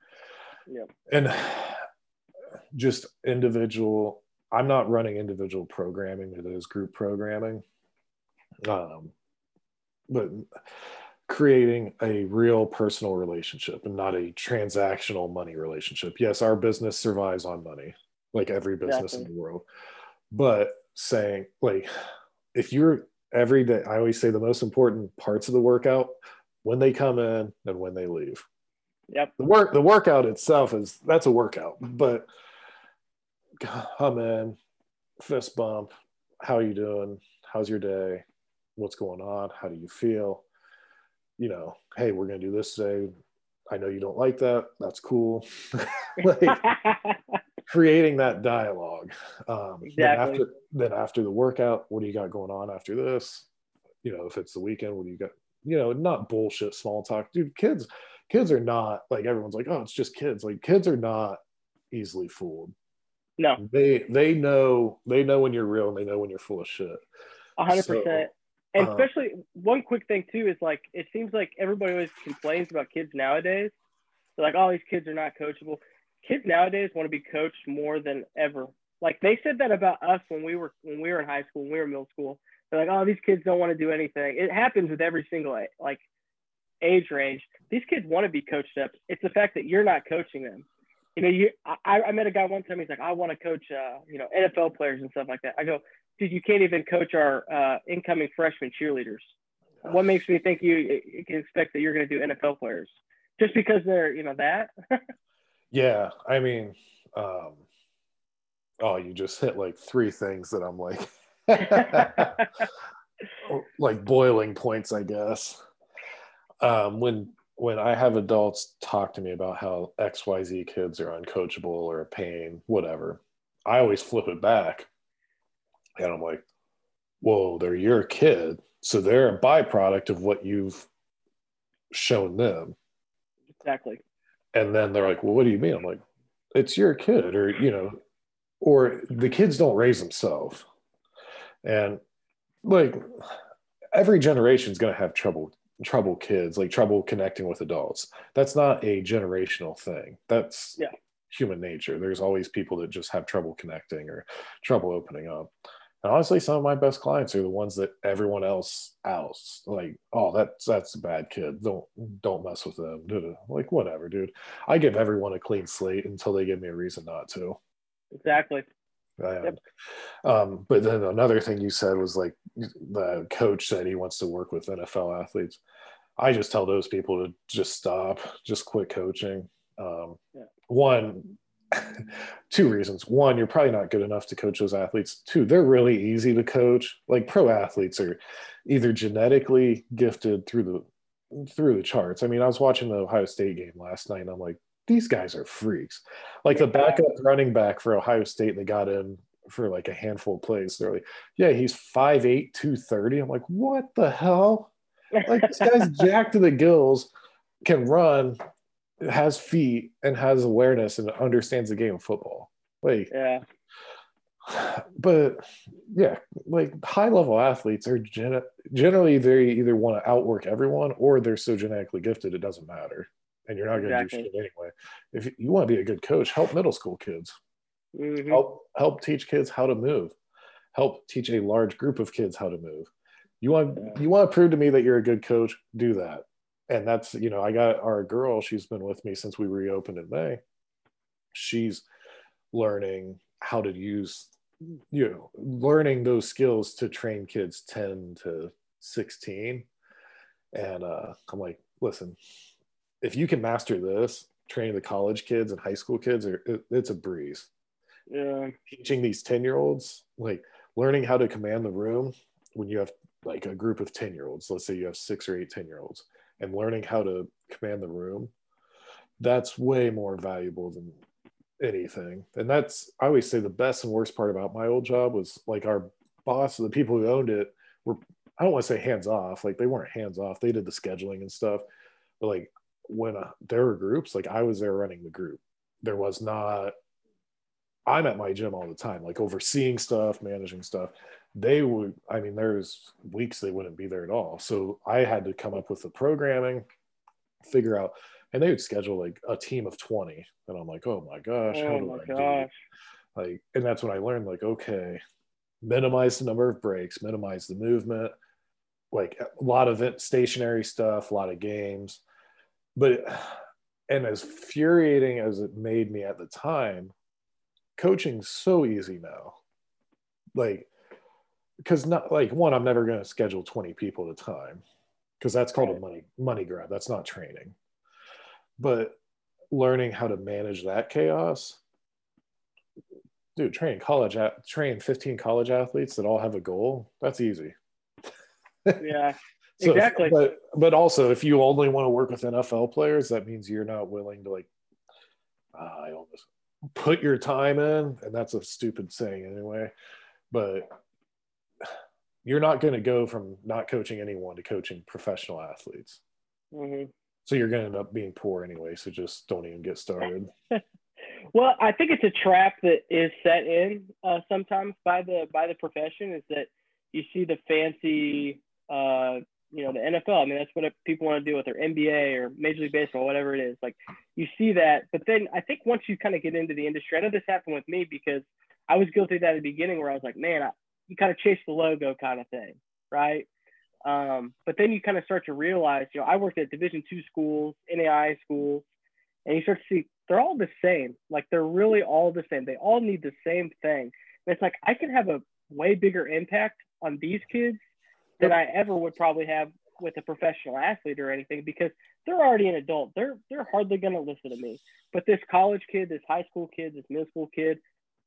yeah and just individual i'm not running individual programming it is group programming. Um, but creating a real personal relationship and not a transactional money relationship. Yes our business survives on money like every business in the world. But saying like if you're every day i always say the most important parts of the workout when they come in and when they leave. Yep. the work the workout itself is that's a workout but come in fist bump how you doing? How's your day? What's going on? How do you feel? You know hey we're going to do this today. I know you don't like that. That's cool. (laughs) Like (laughs) creating that dialogue. Um then after then after the workout what do you got going on after this? You know if it's the weekend what do you got you know not bullshit small talk dude kids kids are not like everyone's like oh it's just kids like kids are not easily fooled no, they they know they know when you're real and they know when you're full of shit a hundred So, percent. And uh, especially one quick thing too is like it seems like everybody always complains about kids nowadays. They're like, "Oh, these kids are not coachable." Kids nowadays want to be coached more than ever. Like they said that about us when we were when we were in high school, when we were in middle school. They're like, "Oh, these kids don't want to do anything." It happens with every single like age range. These kids want to be coached up. It's the fact that you're not coaching them. You know, you I, I met a guy one time. He's like, "I want to coach, uh, you know, NFL players and stuff like that." I go, dude, you can't even coach our uh, incoming freshman cheerleaders. What makes me think you, you can expect that you're going to do NFL players just because they're, you know, that? (laughs) yeah i mean um oh you just hit like three things that i'm like (laughs) (laughs) like boiling points i guess. Um when when i have adults talk to me about how xyz kids are uncoachable or a pain whatever i always flip it back. And i'm like whoa they're your kid. So they're a byproduct of what you've shown them. Exactly. and then they're like well what do you mean? I'm like it's your kid or you know or the kids don't raise themselves and like every generation is going to have trouble trouble kids like trouble connecting with adults. That's not a generational thing. That's Yeah. human nature. There's always people that just have trouble connecting or trouble opening up. And honestly some of my best clients are the ones that everyone else outs. Like oh that's that's a bad kid. Don't don't mess with them. Like whatever dude. I give everyone a clean slate until they give me a reason not to. Exactly. Yep. um, but then another thing you said was like the coach said he wants to work with NFL athletes. I just tell those people to just stop, just quit coaching. Um, Yeah. One, (laughs) two reasons. One, you're probably not good enough to coach those athletes. Two, they're really easy to coach. Like pro athletes are either genetically gifted through the through the charts. I mean, I was watching the Ohio State game last night and I'm like, these guys are freaks. Like the backup running back for Ohio State, they got in for like a handful of plays. They're like, yeah, he's 5'8, 230. I'm like, what the hell? Like this guy's (laughs) jacked to the gills, can run, has feet, and has awareness and understands the game of football. Like, yeah, (sighs) but yeah, like high level athletes are gen- generally they either want to outwork everyone or they're so genetically gifted it doesn't matter, and you're not going to Exactly. do shit anyway. If you want to be a good coach, help middle school kids, Mhm. help help teach kids how to move, help teach a large group of kids how to move. You want Yeah. you want to prove to me that you're a good coach, do that. And that's you know I got our girl. She's been with me since we reopened in May. She's learning how to use you know learning those skills to train kids 10 to 16 and uh, i'm like listen if you can master this training the college kids and high school kids are, it, it's a breeze. Yeah, teaching these 10 year olds like learning how to command the room when you have like a group of 10 year olds let's say you have six or eight 10 year olds and learning how to command the room that's way more valuable than anything. And that's i always say the best and worst part about my old job was like our boss the people who owned it were i don't want to say hands off like they weren't hands off they did the scheduling and stuff but like when uh, there were groups like i was there running the group. There was not i'm at my gym all the time like overseeing stuff managing stuff. They would i mean there's weeks they wouldn't be there at all. So i had to come up with the programming figure out and they would schedule like a team of 20 and i'm like oh my gosh how oh do my I do? gosh, like and that's when i learned like okay minimize the number of breaks minimize the movement like a lot of it stationary stuff a lot of games but and as infuriating as it made me at the time coaching's so easy now. Like because not like one i'm never going to schedule 20 people at a time because that's called a money money grab. That's not training. But learning how to manage that chaos dude train college at train 15 college athletes that all have a goal that's easy. (laughs) Yeah, So if- Exactly. but but also if you only want to work with nfl players that means you're not willing to like uh, i almost put your time in and that's a stupid saying anyway but you're not going to go from not coaching anyone to coaching professional athletes. Hmm so you're going to end up being poor anyway so just don't even get started. (laughs) Well, I think it's a trap that is set in uh, sometimes by the by the profession is that you see the fancy, uh, you know, the NFL. I mean, that's what people want to do with their NBA or Major League Baseball, whatever it is. Like you see that, but then I think once you kind of get into the industry, I know this happened with me because I was guilty of that at the beginning, where I was like, man, I, you kind of chase the logo kind of thing, right? Um, but then you kind of start to realize, you know, I worked at Division two schools, NAIA schools, and you start to see they're all the same. Like they're really all the same. They all need the same thing. And it's like I can have a way bigger impact on these kids than I ever would probably have with a professional athlete or anything because they're already an adult. They're they're hardly gonna listen to me. But this college kid, this high school kid, this middle school kid,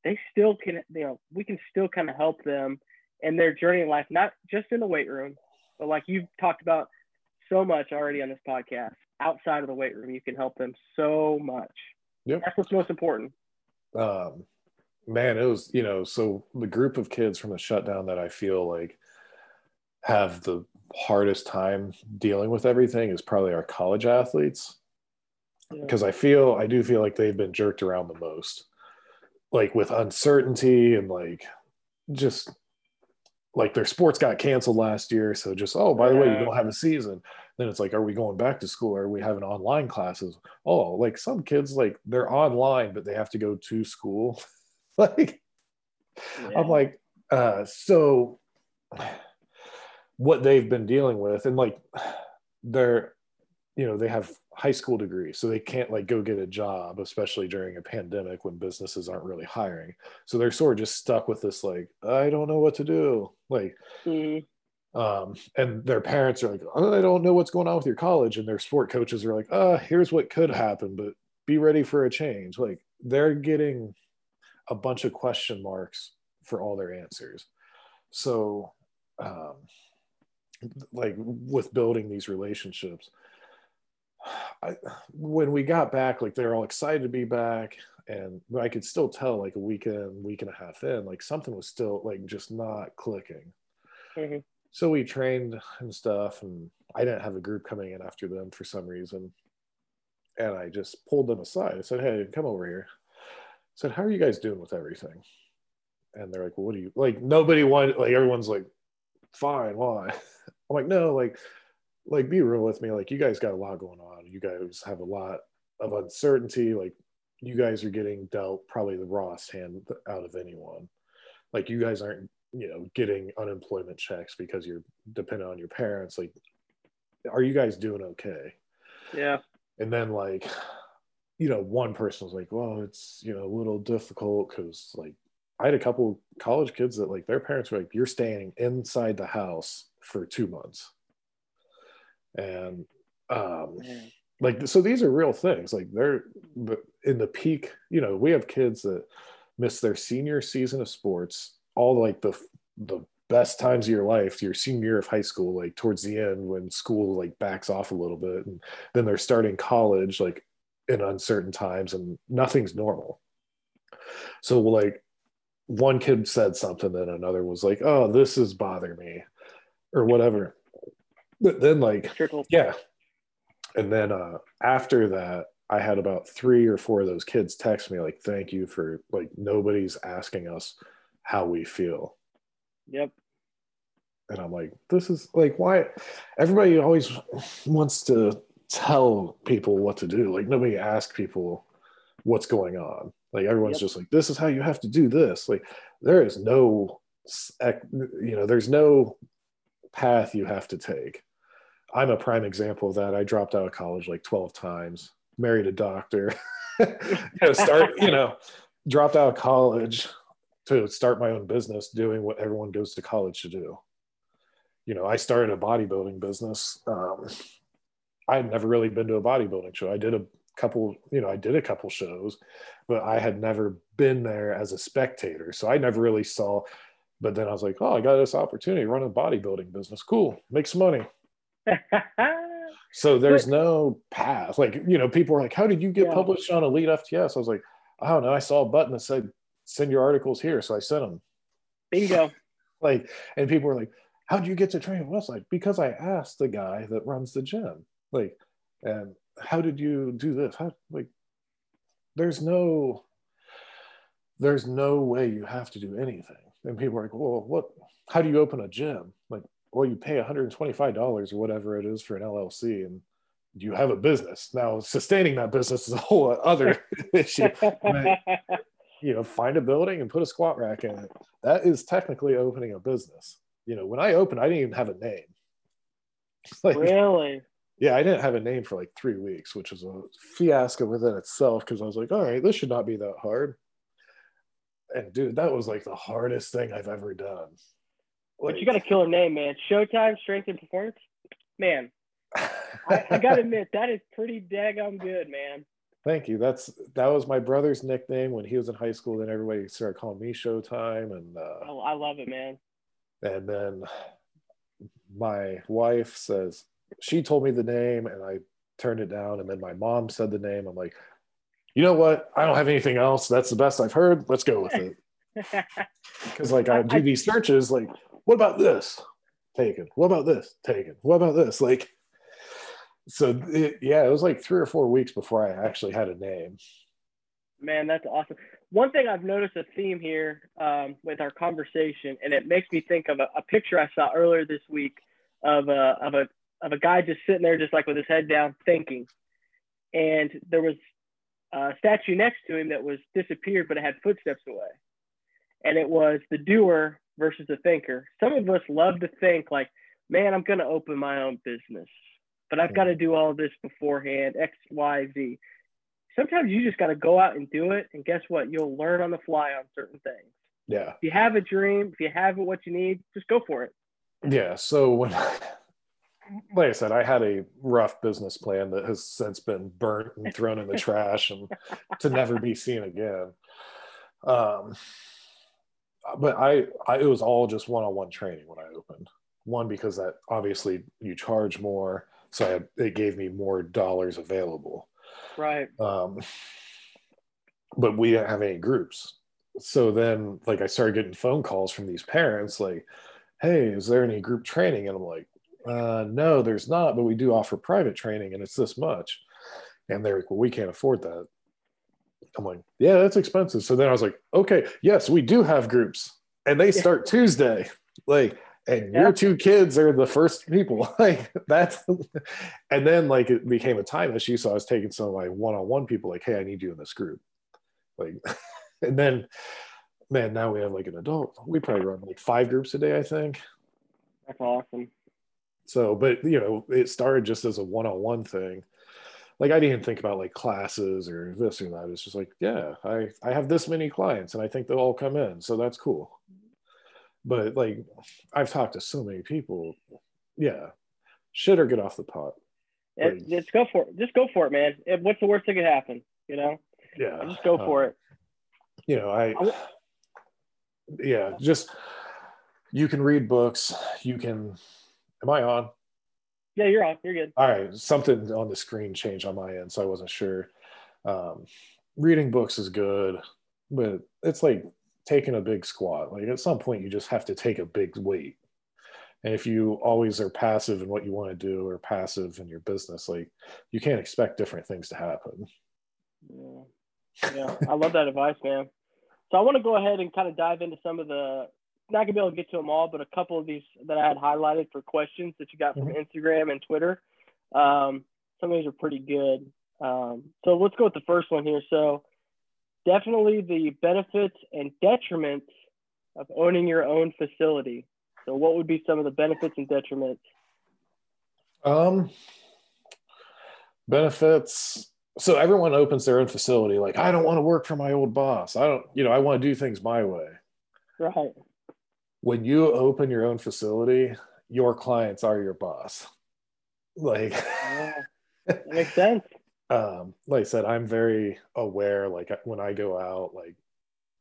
they still can you know, we can still kind of help them in their journey in life, not just in the weight room, but like you've talked about so much already on this podcast. Outside of the weight room, you can help them so much. Yep. That's what's most important. um, man, it was you know so the group of kids from the shutdown that I feel like have the hardest time dealing with everything is probably our college athletes Yeah. because I feel I do feel like they've been jerked around the most, like with uncertainty and like just like their sports got canceled last year. So just oh by the way you don't have a season. Then it's like are we going back to school? Are we having online classes? Oh like some kids like they're online but they have to go to school. (laughs) like Yeah. I'm like, uh, so what they've been dealing with, and like, they're you know they have high school degrees so they can't like go get a job especially during a pandemic when businesses aren't really hiring. So they're sort of just stuck with this like i don't know what to do. Like Mhm. um, and their parents are like i don't know what's going on with your college. And their sport coaches are like uh here's what could happen but be ready for a change. Like they're getting a bunch of question marks for all their answers. So um, like with building these relationships. I, when we got back like they're all excited to be back and i could still tell like a weekend week and a half in like something was still like just not clicking. Mhm. so we trained and stuff and i didn't have a group coming in after them for some reason. And i just pulled them aside. I said hey come over here. I said how are you guys doing with everything? And they're like well, what do you like nobody wanted like everyone's like fine why? (laughs) I'm like no like like be real with me. Like you guys got a lot going on. You guys have a lot of uncertainty. Like you guys are getting dealt probably the rawest hand out of anyone. Like you guys aren't you know getting unemployment checks because you're dependent on your parents. Like are you guys doing okay? Yeah. and then like (sighs) you know one person was like well it's you know a little difficult because like i had a couple college kids that like their parents were like you're staying inside the house for two months and um Man. like so these are real things like they're in the peak you know we have kids that miss their senior season of sports all like the the best times of your life your senior year of high school like towards the end when school like backs off a little bit and then they're starting college like in uncertain times and nothing's normal so like one kid said something and another was like oh this is bother me or whatever but then like yeah. And then uh, after that, I had about three or four of those kids text me like, "Thank you for like nobody's asking us how we feel." Yep. And I'm like, "This is like why everybody always wants to tell people what to do. Like nobody asks people what's going on. Like everyone's Yep. just like, this is how you have to do this. Like there is no, you know, there's no path you have to take. I'm a prime example of that. I dropped out of college like 12 times, married a doctor, (laughs) you know, start, you know, dropped out of college to start my own business doing what everyone goes to college to do. You know, I started a bodybuilding business. Um, I had never really been to a bodybuilding show. I did a couple, you know, I did a couple shows, but I had never been there as a spectator. So I never really saw. But then I was like, oh, I got this opportunity to run a bodybuilding business. Cool, make some money. (laughs) So there's no path. Like, you know, people are like, how did you get Yeah. published on Elite FTS? I was like, I don't know. I saw a button that said, send your articles here. So I sent them. Bingo. (laughs) Like, and people were like, how did you get to train? Well, it's like, because I asked the guy that runs the gym. Like, and how did you do this? How, like, there's no, there's no way you have to do anything. And people are like, well, what, how do you open a gym? Like, well, you pay $125 or whatever it is for an LLC and you have a business. Now, sustaining that business is a whole other (laughs) issue. You know, find a building and put a squat rack in it. That is technically opening a business. You know, when I opened, I didn't even have a name. (laughs) Like, really? Yeah, I didn't have a name for like three weeks, which was a fiasco within itself because I was like, all right, this should not be that hard. And dude, that was like the hardest thing I've ever done. But you got a killer name, man. Showtime, Strength and Performance. Man, I, I gotta (laughs) admit that is pretty daggone good, man. Thank you. That's that was my brother's nickname when he was in high school. Then everybody started calling me Showtime, and uh, I, I love it, man. and then my wife says she told me the name, and I turned it down. And then my mom said the name. I'm like, you know what? I don't have anything else. That's the best I've heard. Let's go with it. (laughs) Because like I do these searches, like, what about this? Taken. What about this? Taken. What about this? Like, so it, yeah, it was like three or four weeks before I actually had a name. Man, that's awesome. One thing I've noticed a theme here um, with our conversation, and it makes me think of a, a picture I saw earlier this week of a of a of a guy just sitting there, just like with his head down, thinking. And there was a statue next to him that was disappeared, but it had footsteps away. And it was the doer versus the thinker. Some of us love to think like, man, I'm going to open my own business. but I've got to do all this beforehand, X, Y, Z. Sometimes you just got to go out and do it. And guess what? You'll learn on the fly on certain things. Yeah. If you have a dream, if you have what you need, just go for it. Yeah. So when, (laughs) like I said, I had a rough business plan that has since been burnt and thrown in the trash and to never be seen again. Um, but I, I, it was all just one-on-one training when I opened. One because that obviously you charge more, so I, it gave me more dollars available. Right. Um, but we didn't have any groups, so then like I started getting phone calls from these parents like, "Hey, is there any group training?" And I'm like, uh, "No, there's not, but we do offer private training, and it's this much." And they're like, "Well, we can't afford that." I'm like, yeah, that's expensive. So then I was like, okay, yes, we do have groups, and they start Tuesday. Like, and Yeah. your two kids are the first people. (laughs) like that's, and then like it became a time issue. So I was taking some of my one-on-one people, like, hey, I need you in this group. Like, (laughs) and then, man, now we have like an adult. We probably run like five groups a day, I think. That's awesome. So, but you know, it started just as a one-on-one thing. Like I didn't think about like classes or this or that. It's just like, yeah, I I have this many clients and I think they'll all come in, so that's cool. But like, I've talked to so many people. Yeah, shit or get off the pot. It, Right. just go for it. Just go for it, man. It, what's the worst that could happen? You know, Yeah, just go uh, for it. You know. I- Yeah, just you can read books. You can. Am I on? Yeah, you're on. You're good. All right, something on the screen changed on my end, so I wasn't sure. Um, reading books is good, but it's like taking a big squat. Like at some point, you just have to take a big weight. And if you always are passive in what you want to do or passive in your business, like you can't expect different things to happen. Yeah. yeah, I love that advice, man. So I want to go ahead and kind of dive into some of the. Not gonna be able to get to them all, but a couple of these that I had highlighted for questions that you got from Instagram and Twitter. Um, some of these are pretty good. Um, so let's go with the first one here. So definitely the benefits and detriments of owning your own facility. So what would be some of the benefits and detriments? Um, benefits. So everyone opens their own facility. Like I don't want to work for my old boss. I don't, you know, I want to do things my way. Right. When you open your own facility, your clients are your boss. Like, Yeah, (laughs) makes sense. um, like I said, I'm very aware, like when I go out, like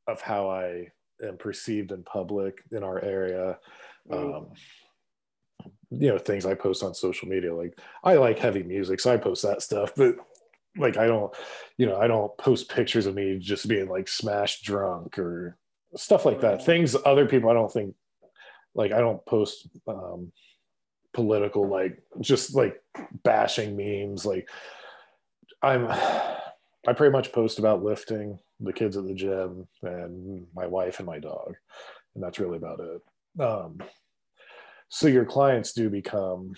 of how I am perceived in public in our area. Um, you know, things I post on social media. Like I like heavy music, so I post that stuff, but like I don't, you know, I don't post pictures of me just being like smashed drunk or stuff like that. Things other people I don't think like I don't post um political like just like bashing memes like I'm I pretty much post about lifting, the kids at the gym, and my wife and my dog. And that's really about it. Um so your clients do become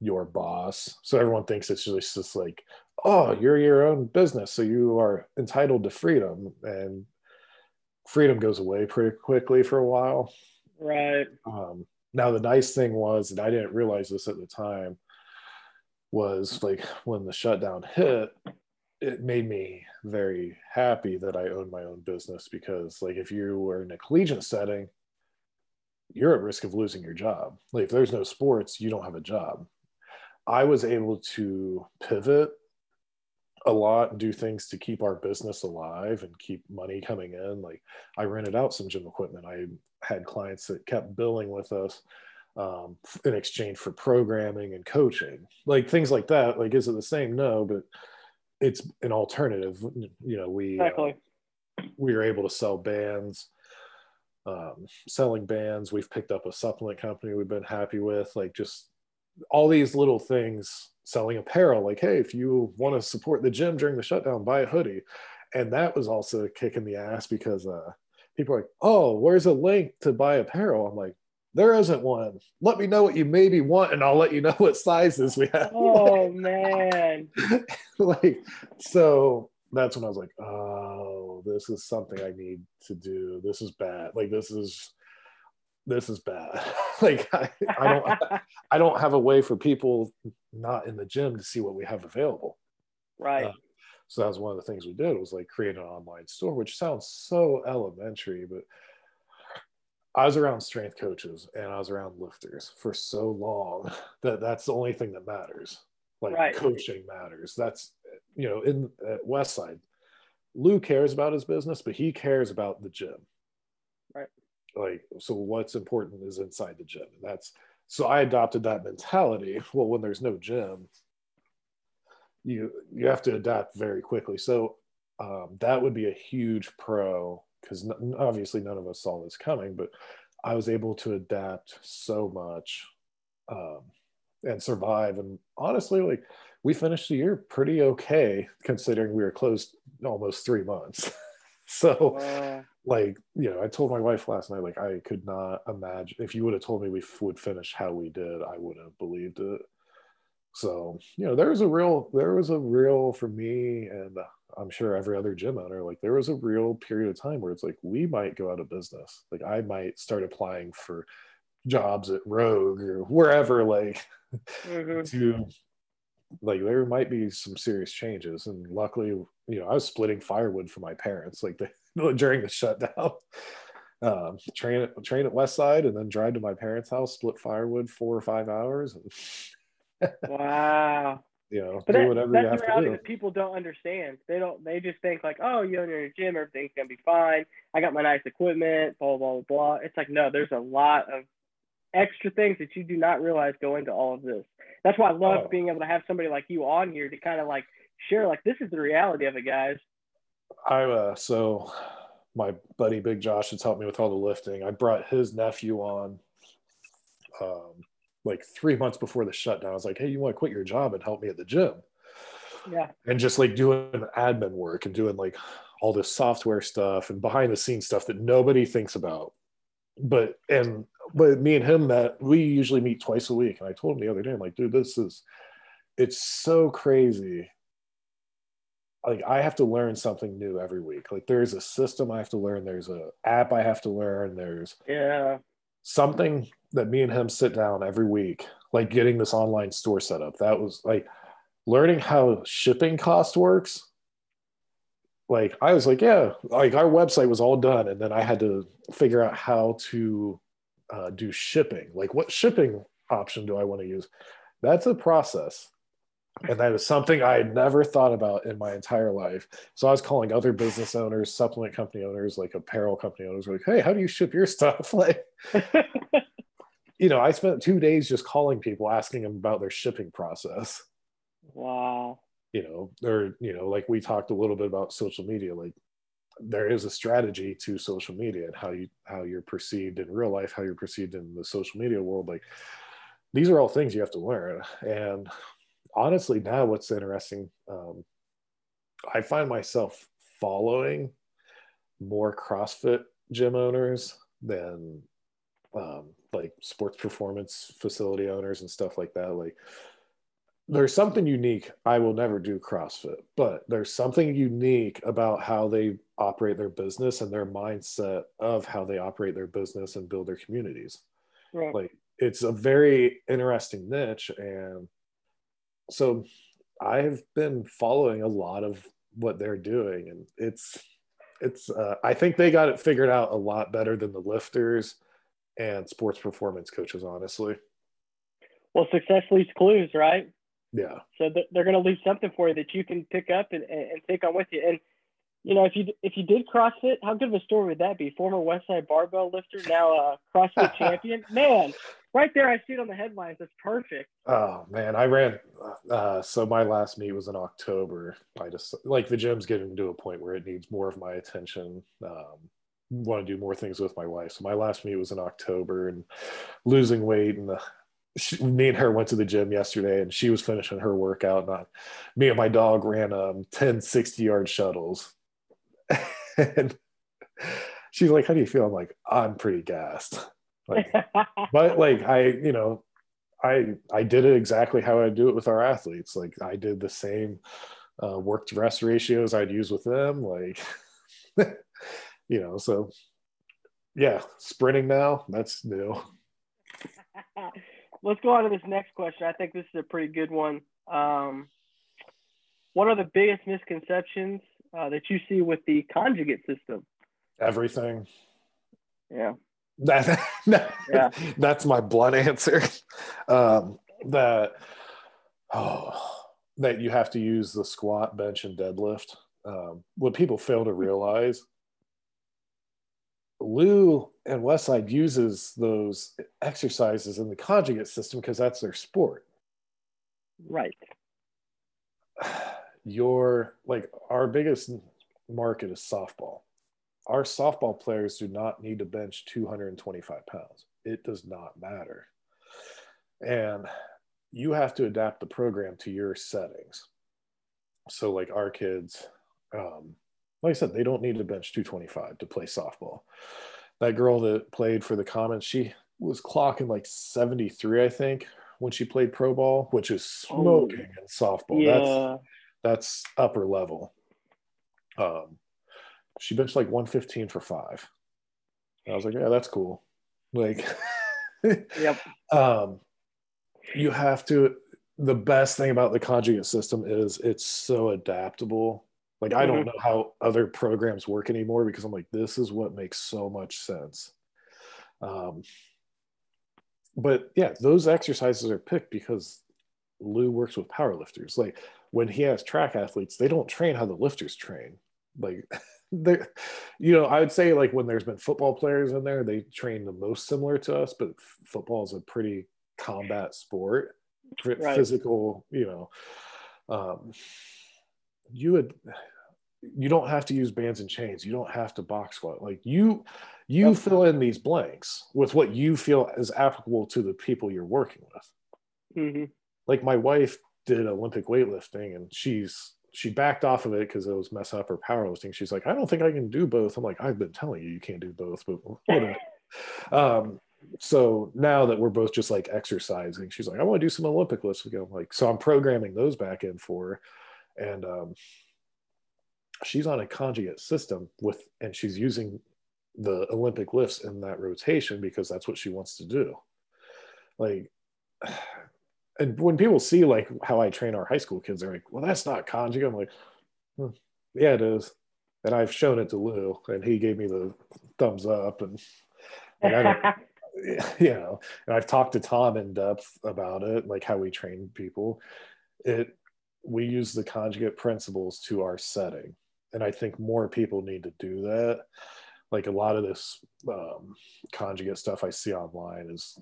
your boss. So everyone thinks it's just, just like, oh, you're your own business. So you are entitled to freedom. And freedom goes away pretty quickly for a while. Right. Um, now, the nice thing was, and I didn't realize this at the time, was like when the shutdown hit, it made me very happy that I owned my own business because, like, if you were in a collegiate setting, you're at risk of losing your job. Like, if there's no sports, you don't have a job. I was able to pivot a lot and do things to keep our business alive and keep money coming in. Like, I rented out some gym equipment. I had clients that kept billing with us um, in exchange for programming and coaching, like things like that. Like, is it the same? No, but it's an alternative. You know, we uh, we were able to sell bands, um, selling bands. We've picked up a supplement company we've been happy with. Like, just all these little things. Selling apparel, like, hey, if you want to support the gym during the shutdown, buy a hoodie. And that was also a kick in the ass because uh, people are like, oh, where's a link to buy apparel? I'm like, there isn't one. Let me know what you maybe want, and I'll let you know what sizes we have. Oh (laughs) man. (laughs) like, so that's when I was like, oh, this is something I need to do. This is bad. Like, this is this is bad. (laughs) like I, I don't I don't have a way for people not in the gym to see what we have available. right. Uh, so that was one of the things we did was like create an online store, which sounds so elementary, but I was around strength coaches and I was around lifters for so long (laughs) that that's the only thing that matters. Like Right. coaching matters. That's you know in at Westside, Lou cares about his business, but he cares about the gym. Right. Like so, what's important is inside the gym. And that's so I adopted that mentality. Well, when there's no gym, you you have to adapt very quickly. So um, that would be a huge pro because n- obviously none of us saw this coming, but I was able to adapt so much um, and survive. And honestly, like we finished the year pretty okay considering we were closed almost three months. (laughs) so like you know i told my wife last night like i could not imagine if you would have told me we f- would finish how we did i wouldn't have believed it. So you know there was a real there was a real for me and uh, i'm sure every other gym owner like there was a real period of time where it's like we might go out of business. Like i might start applying for jobs at rogue or wherever like mhm. to like there might be some serious changes. And luckily you know i was splitting firewood for my parents. Like the, (laughs) during the shutdown (laughs) um train at train at Westside and then drive to my parents house split firewood four or five hours and (laughs) Wow. you know But do that, whatever that's you the have to reality do that people don't understand. They don't. They just think like, oh, you own your gym, everything's gonna be fine. I got my nice equipment, blah blah blah blah. It's like no, there's a lot of extra things that you do not realize go into all of this. That's why I love Oh. being able to have somebody like you on here to kind of like share like this is the reality of it, guys. I uh so my buddy big josh has helped me with all the lifting. I brought his nephew on um like three months before the shutdown. I was like hey you want to quit your job and help me at the gym? Yeah. and just like doing admin work and doing like all this software stuff and behind the scenes stuff that nobody thinks about. But and but me and him met we usually meet twice a week. And i told him the other day i'm like dude this is it's so crazy like i have to learn something new every week like there's a system i have to learn there's a app i have to learn there's Yeah. something that me and him sit down every week, like getting this online store set up. That was like learning how shipping cost works. Like I was like, yeah, like our website was all done, and then I had to figure out how to uh, do shipping. Like, what shipping option do I want to use? That's a process. And that was something I had never thought about in my entire life. So I was calling other business owners, supplement company owners, like apparel company owners, like, hey, how do you ship your stuff? (laughs) Like, you know, I spent two days just calling people, asking them about their shipping process. wow. You know, or you know, like we talked a little bit about social media. Like, there is a strategy to social media and how you how you're perceived in real life, how you're perceived in the social media world. Like, these are all things you have to learn. And honestly, now what's interesting, um, I find myself following more CrossFit gym owners than um, like sports performance facility owners and stuff like that. Like, there's something unique. I will never do CrossFit, but there's something unique about how they operate their business and their mindset of how they operate their business and build their communities. Right. Like, it's a very interesting niche. And so I've been following a lot of what they're doing, and it's, it's, uh, I think they got it figured out a lot better than the lifters and sports performance coaches, honestly. well, success leaves clues, right? Yeah. So th- they're going to leave something for you that you can pick up and, and, and take on with you. And you know, if you if you did CrossFit, how good of a story would that be? Former Westside barbell lifter, now a CrossFit (laughs) champion. Man, right there, I see it on the headlines. That's perfect. Oh man, I ran. Uh, so my last meet was in October. I just like the gym's getting to a point where it needs more of my attention. Um, want to do more things with my wife. So my last meet was in October and losing weight. And the, she, me and her went to the gym yesterday and she was finishing her workout. And I, me and my dog ran um, 10 60 yard shuttles. (laughs) and she's like, How do you feel? I'm like, I'm pretty gassed. Like, (laughs) but like I, you know, I I did it exactly how I do it with our athletes. Like I did the same uh, work to rest ratios I'd use with them. Like, (laughs) you know, so Yeah, sprinting now, that's new. Let's go on to this next question. I think this is a pretty good one. Um, what are the biggest misconceptions uh, that you see with the conjugate system? Everything. Yeah. That, (laughs) that Yeah. that's my blunt answer. Um, that oh, that you have to use the squat, bench, and deadlift. Um, what people fail to realize, Lou and Westside uses those exercises in the conjugate system because that's their sport. Right. Your like our biggest market is softball. Our softball players do not need to bench 225 pounds. It does not matter. And you have to adapt the program to your settings. So, like our kids, um, like I said, they don't need to bench 225 to play softball. That girl that played for the Commons, she was clocking like 73, I think, when she played pro ball, which is smoking in softball. Yeah. that's upper level. Um, she benched like 115 for five. I was like, yeah, that's cool. Like, (laughs) Yep. um, you have to. The best thing about the conjugate system is it's so adaptable. Like, I don't Mhm. know how other programs work anymore because I'm like, this is what makes so much sense. Um, but yeah, those exercises are picked because Lou works with powerlifters. Like when he has track athletes, they don't train how the lifters train. Like (laughs) they, you know, I would say like when there's been football players in there, they train the most similar to us. But f- football is a pretty combat sport, Right. physical. You know, um, you would. You don't have to use bands and chains. You don't have to box squat. Like you, you Yep. fill in these blanks with what you feel is applicable to the people you're working with hmm like my wife did Olympic weightlifting and she's she backed off of it because it was mess up her powerlifting. She's like, I don't think I can do both. I'm like, I've been telling you you can't do both, but whatever. (laughs) um, so now that we're both just like exercising, she's like, I want to do some Olympic lifts again. I'm like, so I'm programming those back in for her. And um, she's on a conjugate system with, and she's using the Olympic lifts in that rotation because that's what she wants to do. Like, and when people see like how I train our high school kids, they're like, "Well, that's not conjugate." I'm like, "Hmm, "Yeah, it is," and I've shown it to Lou, and he gave me the thumbs up, and like, I don't, (laughs) (laughs) you know, and I've talked to Tom in depth about it, like how we train people. It we use the conjugate principles to our setting, and I think more people need to do that. Like a lot of this um, conjugate stuff I see online is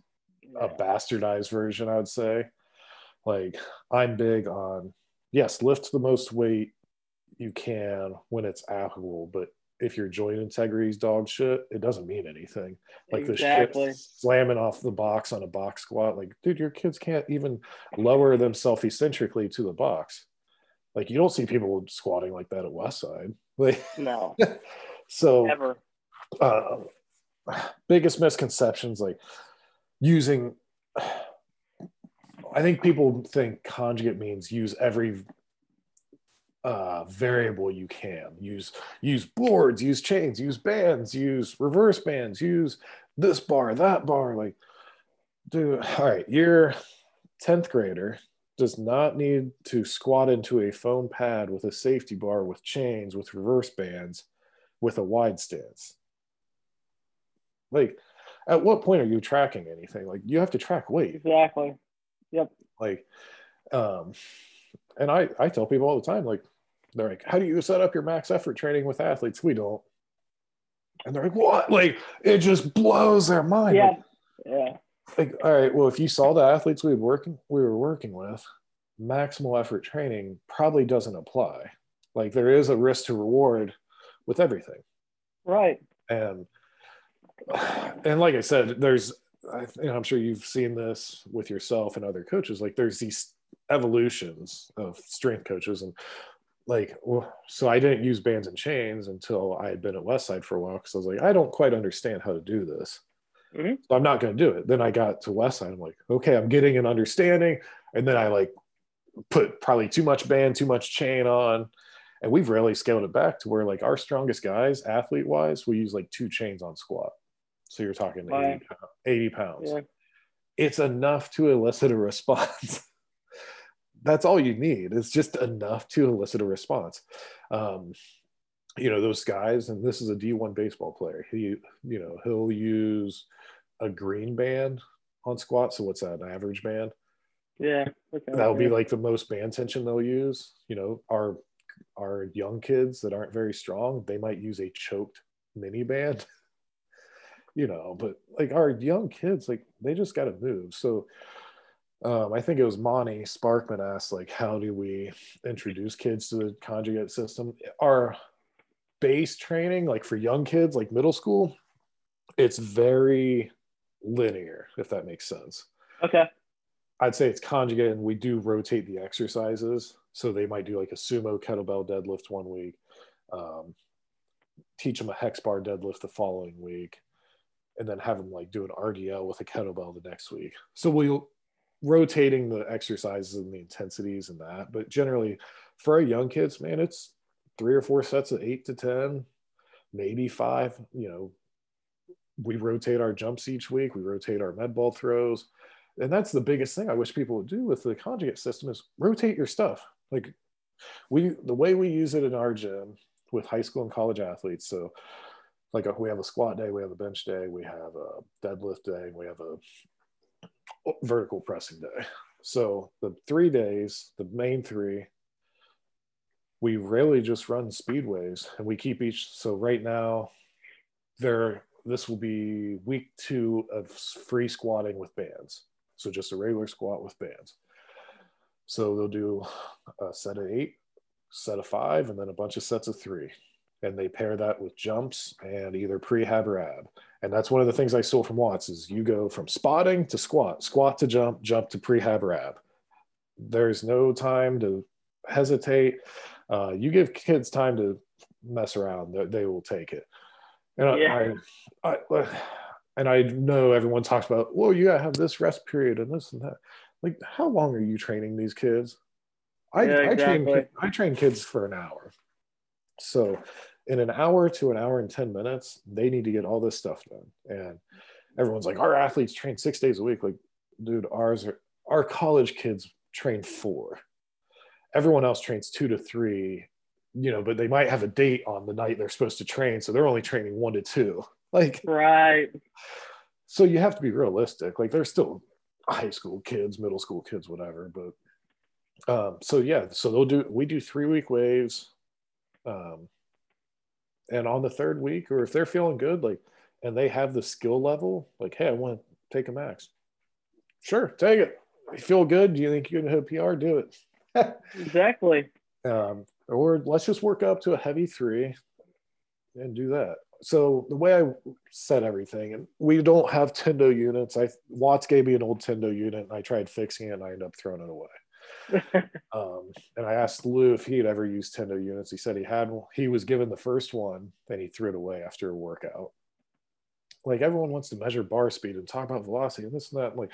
a bastardized version, I would say. Like I'm big on yes, lift the most weight you can when it's applicable, but if your joint integrity is dog shit, it doesn't mean anything. Like the shit slamming off the box on a box squat, like dude, your kids can't even lower themselves eccentrically to the box. Like you don't see people squatting like that at Westside. (laughs) Like No, (laughs) so ever. uh, biggest misconceptions like using i think people think conjugate means use every uh, variable you can. Use use boards use chains use bands use reverse bands use this bar that bar. Like dude all right your 10th grader does not need to squat into a foam pad with a safety bar with chains with reverse bands with a wide stance. Like at what point are you tracking anything? Like you have to track weight. Exactly. Like um and i i tell people all the time like they're like how do you set up your max effort training with athletes? We don't. And they're like what? Like it just blows their mind. Yeah. like, Yeah. like all right well if you saw the athletes we were working we were working with maximal effort training probably doesn't apply. Like there is a risk to reward with everything. Right. and (sighs) and like I said, there's I, know, I'm sure you've seen this with yourself and other coaches. Like there's these evolutions of strength coaches, and like well, so I didn't use bands and chains until I had been at Westside for a while because I was like I don't quite understand how to do this, Mhm. so I'm not going to do it. Then I got to Westside, I'm like okay, I'm getting an understanding, and then I like put probably too much band, too much chain on. And we've really scaled it back to where like our strongest guys, athlete wise, we use like two chains on squat So you're talking Wow. 80, pounds, 80 pounds. Yeah. It's enough to elicit a response. (laughs) That's all you need. It's just enough to elicit a response. Um, you know, those guys, and this is a D1 baseball player. He, you know, he'll use a green band on squat. So what's that? An average band? Yeah. Okay. that would be like the most band tension they'll use you know our our young kids that aren't very strong they might use a choked mini band (laughs) you know but like our young kids like they just got to move so um, i think it was monty sparkman asked like how do we introduce kids to the conjugate system our base training like for young kids like middle school it's very linear if that makes sense Okay. I'd say it's conjugate, and we do rotate the exercises. So they might do like a sumo kettlebell deadlift one week, um, teach them a hex bar deadlift the following week, and then have them like do an RDL with a kettlebell the next week. So we'll rotating the exercises and the intensities and that. But generally, for our young kids, man, it's three or four sets of eight to ten, maybe five. You know, we rotate our jumps each week. We rotate our med ball throws and that's the biggest thing I wish people would do with the conjugate system is rotate your stuff. Like we, the way we use it in our gym with high school and college athletes. So like a, we have a squat day, we have a bench day, we have a deadlift day, we have a vertical pressing day. So the three days, the main three, we really just run speed waves and we keep each. So right now there, this will be week two of free squatting with bands. So just a regular squat with bands. So they'll do a set of eight, set of five, and then a bunch of sets of three. And they pair that with jumps and either prehab or ab. And that's one of the things I stole from Watts is you go from spotting to squat, squat to jump, jump to prehab or ab. There's no time to hesitate. Uh, you give kids time to mess around, they, will take it. And I- Yeah. I, I, and I know everyone talks about, well, you gotta have this rest period and this and that. Like, how long are you training these kids? I, Yeah, I train. I train kids for an hour. So in an hour to an hour and 10 minutes, they need to get all this stuff done. And everyone's like, our athletes train six days a week. Like, dude, ours are our college kids train four. Everyone else trains two to three, you know, but they might have a date on the night they're supposed to train. So they're only training one to two. (laughs) Like, Right. so you have to be realistic like they're still high school kids middle school kids whatever but um so yeah so they'll do we do three week waves um and on the third week or if they're feeling good like and they have the skill level like hey i want to take a max sure take it you feel good do you think you can hit a pr do it (laughs) Exactly. um, or let's just work up to a heavy three and do that. So the way I set everything, and we don't have Tendo units. I Watts gave me an old Tendo unit, and I tried fixing it, and I ended up throwing it away. (laughs) Um, and I asked Lou if he had ever used Tendo units. He said he had. He was given the first one, and he threw it away after a workout. Like everyone wants to measure bar speed and talk about velocity and this and that. Like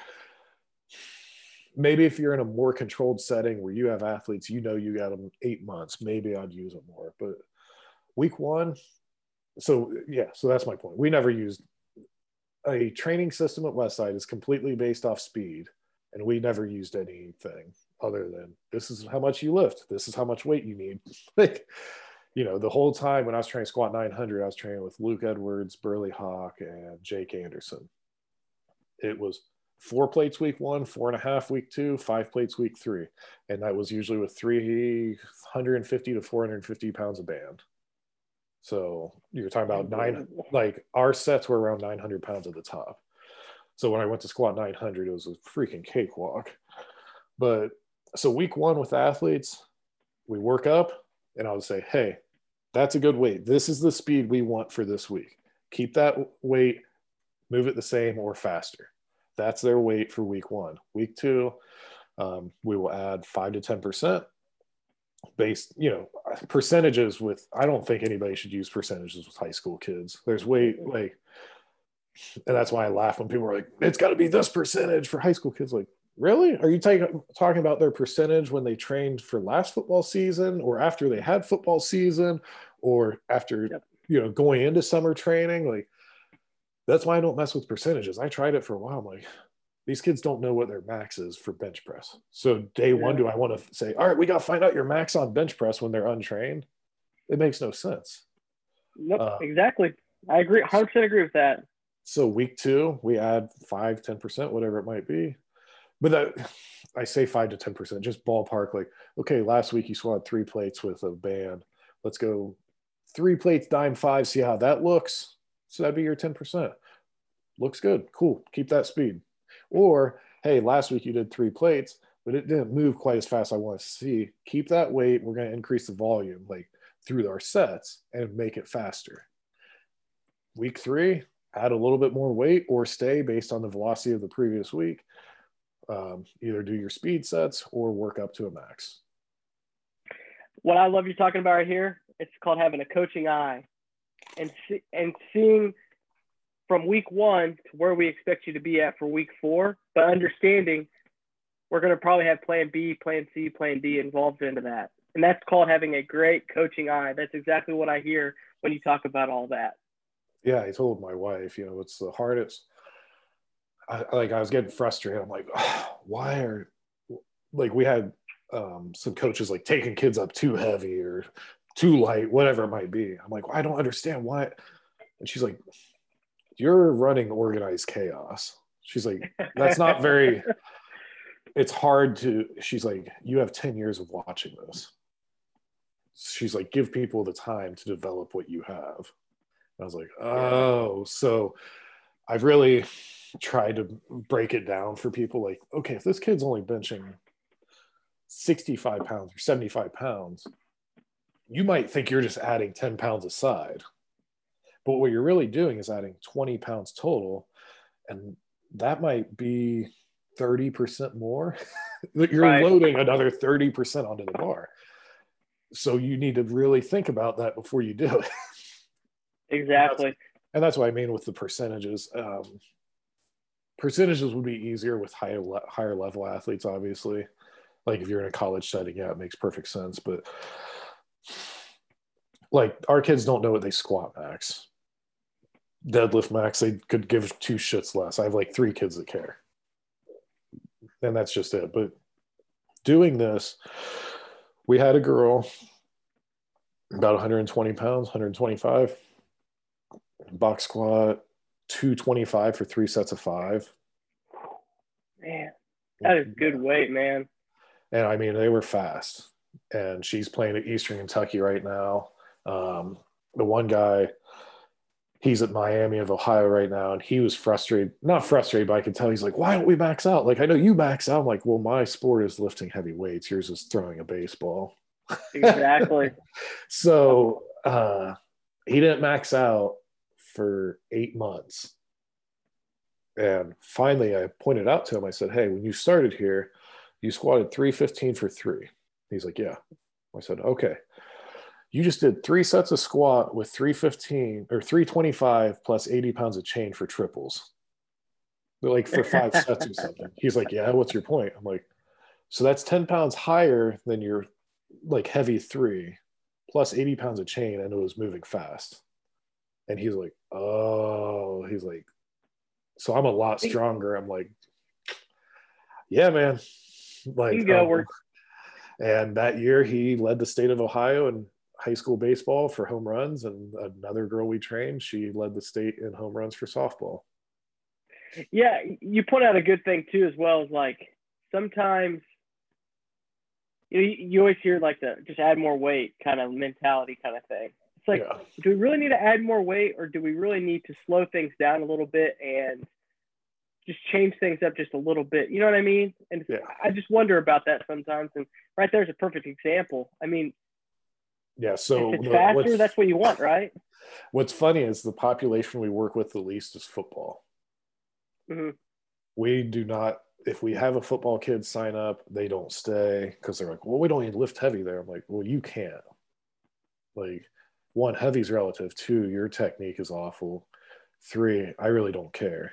maybe if you're in a more controlled setting where you have athletes, you know you got them eight months, maybe I'd use it more. But week one, so yeah, so that's my point. We never used a training system at Westside is completely based off speed, and we never used anything other than this is how much you lift, this is how much weight you need. (laughs) like, you know, the whole time when I was training squat 900, I was training with Luke Edwards, Burley Hawk, and Jake Anderson. It was four plates week one, four and a half week two, five plates week three. And that was usually with 350 to 450 pounds of band. So you're talking about nine, like our sets were around 900 pounds at the top. So when I went to squat 900, it was a freaking cakewalk. But so week one with athletes, we work up and I would say, hey, that's a good weight. This is the speed we want for this week. Keep that weight, move it the same or faster. That's their weight for week one. Week two, um, we will add five to 10% based, you know, percentages with, I don't think anybody should use percentages with high school kids. There's way, like, and that's why I laugh when people are like, it's got to be this percentage for high school kids. Like, really? Are you talking about their percentage when they trained for last football season or after they had football season or after, Yep. you know, going into summer training? Like, that's why I don't mess with percentages. I tried it for a while. I'm like, these kids don't know what their max is for bench press. So day one, do I want to say, all right, we got to find out your max on bench press when they're untrained? It makes no sense. Nope, Uh, exactly. I agree. 100% agree with that. So week two, we add five, 10%, whatever it might be. But that I say five to 10%, just ballpark like, okay, last week you squatted three plates with a band. Let's go three plates, dime five, see how that looks. So that'd be your 10%. Looks good. Cool. Keep that speed. Or, hey, last week you did three plates, but it didn't move quite as fast as I want to see. Keep that weight. We're going to increase the volume like through our sets and make it faster. Week three, add a little bit more weight or stay based on the velocity of the previous week. Um, either do your speed sets or work up to a max. What I love you talking about right here, it's called having a coaching eye and see, and seeing from week one to where we expect you to be at for week four, but understanding we're going to probably have plan B, plan C, plan D involved into that. And that's called having a great coaching eye. That's exactly what I hear when you talk about all that. Yeah, I told my wife, you know, it's the hardest. I, like I was getting frustrated. I'm like, why are like we had um, some coaches like taking kids up too heavy or too light, whatever it might be. I'm like, well, I don't understand why. And she's like, you're running organized chaos. She's like, that's not very. (laughs) it's hard to. She's like, you have ten years of watching this. She's like, give people the time to develop what you have. I was like, oh, so I've really tried to break it down for people. Like, okay, if this kid's only benching 65 pounds or 75 pounds, you might think you're just adding 10 pounds aside. But what you're really doing is adding 20 pounds total. And that might be 30% more. (laughs) That you're Right. loading another 30% onto the bar. So you need to really think about that before you do it. (laughs) Exactly. and that's what I mean with the percentages. Um, percentages would be easier with higher le- higher level athletes, obviously. Like if you're in a college setting, yeah, it makes perfect sense. But like our kids don't know what they squat max, deadlift max. They could give two shits less. I have like three kids that care, and that's just it. But doing this, we had a girl about 120 pounds, 125 box squat 225 for three sets of five. Man, that is good weight, man. and i mean they were fast. And she's playing at eastern kentucky right now. Um, the one guy he's at miami of ohio right now and he was frustrated not frustrated but i could tell he's like why don't we max out? Like i know you max out. I'm like well my sport is lifting heavy weights. Yours is throwing a baseball. (laughs) Exactly. so uh, he didn't max out for eight months. And finally, I pointed out to him, I said, Hey, when you started here, you squatted 315 for three. He's like, Yeah. I said, Okay. You just did three sets of squat with 315 or 325 plus 80 pounds of chain for triples. Like for five (laughs) sets or something. He's like, Yeah, what's your point? I'm like, So that's 10 pounds higher than your like heavy three plus 80 pounds of chain and it was moving fast. And he's like, oh, he's like, so I'm a lot stronger. I'm like, yeah, man. Like, You go um, and that year he led the state of Ohio in high school baseball for home runs. And another girl we trained, she led the state in home runs for softball. Yeah, you point out a good thing too, as well as like sometimes you know you, you always hear like the just add more weight kind of mentality kind of thing. It's like, yeah. do we really need to add more weight, or do we really need to slow things down a little bit and just change things up just a little bit? You know what I mean? And Yeah. I just wonder about that sometimes. And right there's a perfect example. I mean, Yeah. So if it's faster, that's what you want, right? What's funny is the population we work with the least is football. hmm We do not, if we have a football kid sign up, they don't stay because they're like, well, we don't even lift heavy there. I'm like, well, you can't. Like, one, heavy's relative. Two, your technique is awful. Three, I really don't care.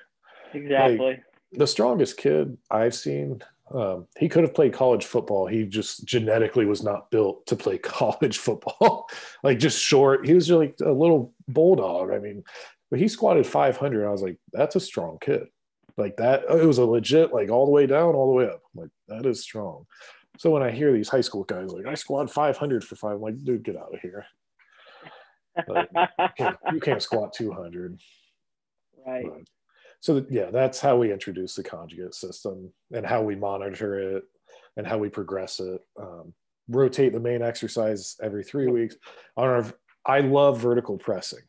Exactly. The strongest kid I've seen, um, he could have played college football. He just genetically was not built to play (laughs) college football. like, just short. He was just like a little bulldog. I mean, but he squatted 500 i was like that's a strong kid like that it was a legit like all the way down all the way up I'm like that is strong so when i hear these high school guys like i squat 500 for five I'm like dude get out of here you, (laughs) can't, you, can't, squat 200 right. But, so yeah that's how we introduce the conjugate system and how we monitor it and how we progress it. Um, rotate the main exercise every three weeks. On our i love vertical pressing.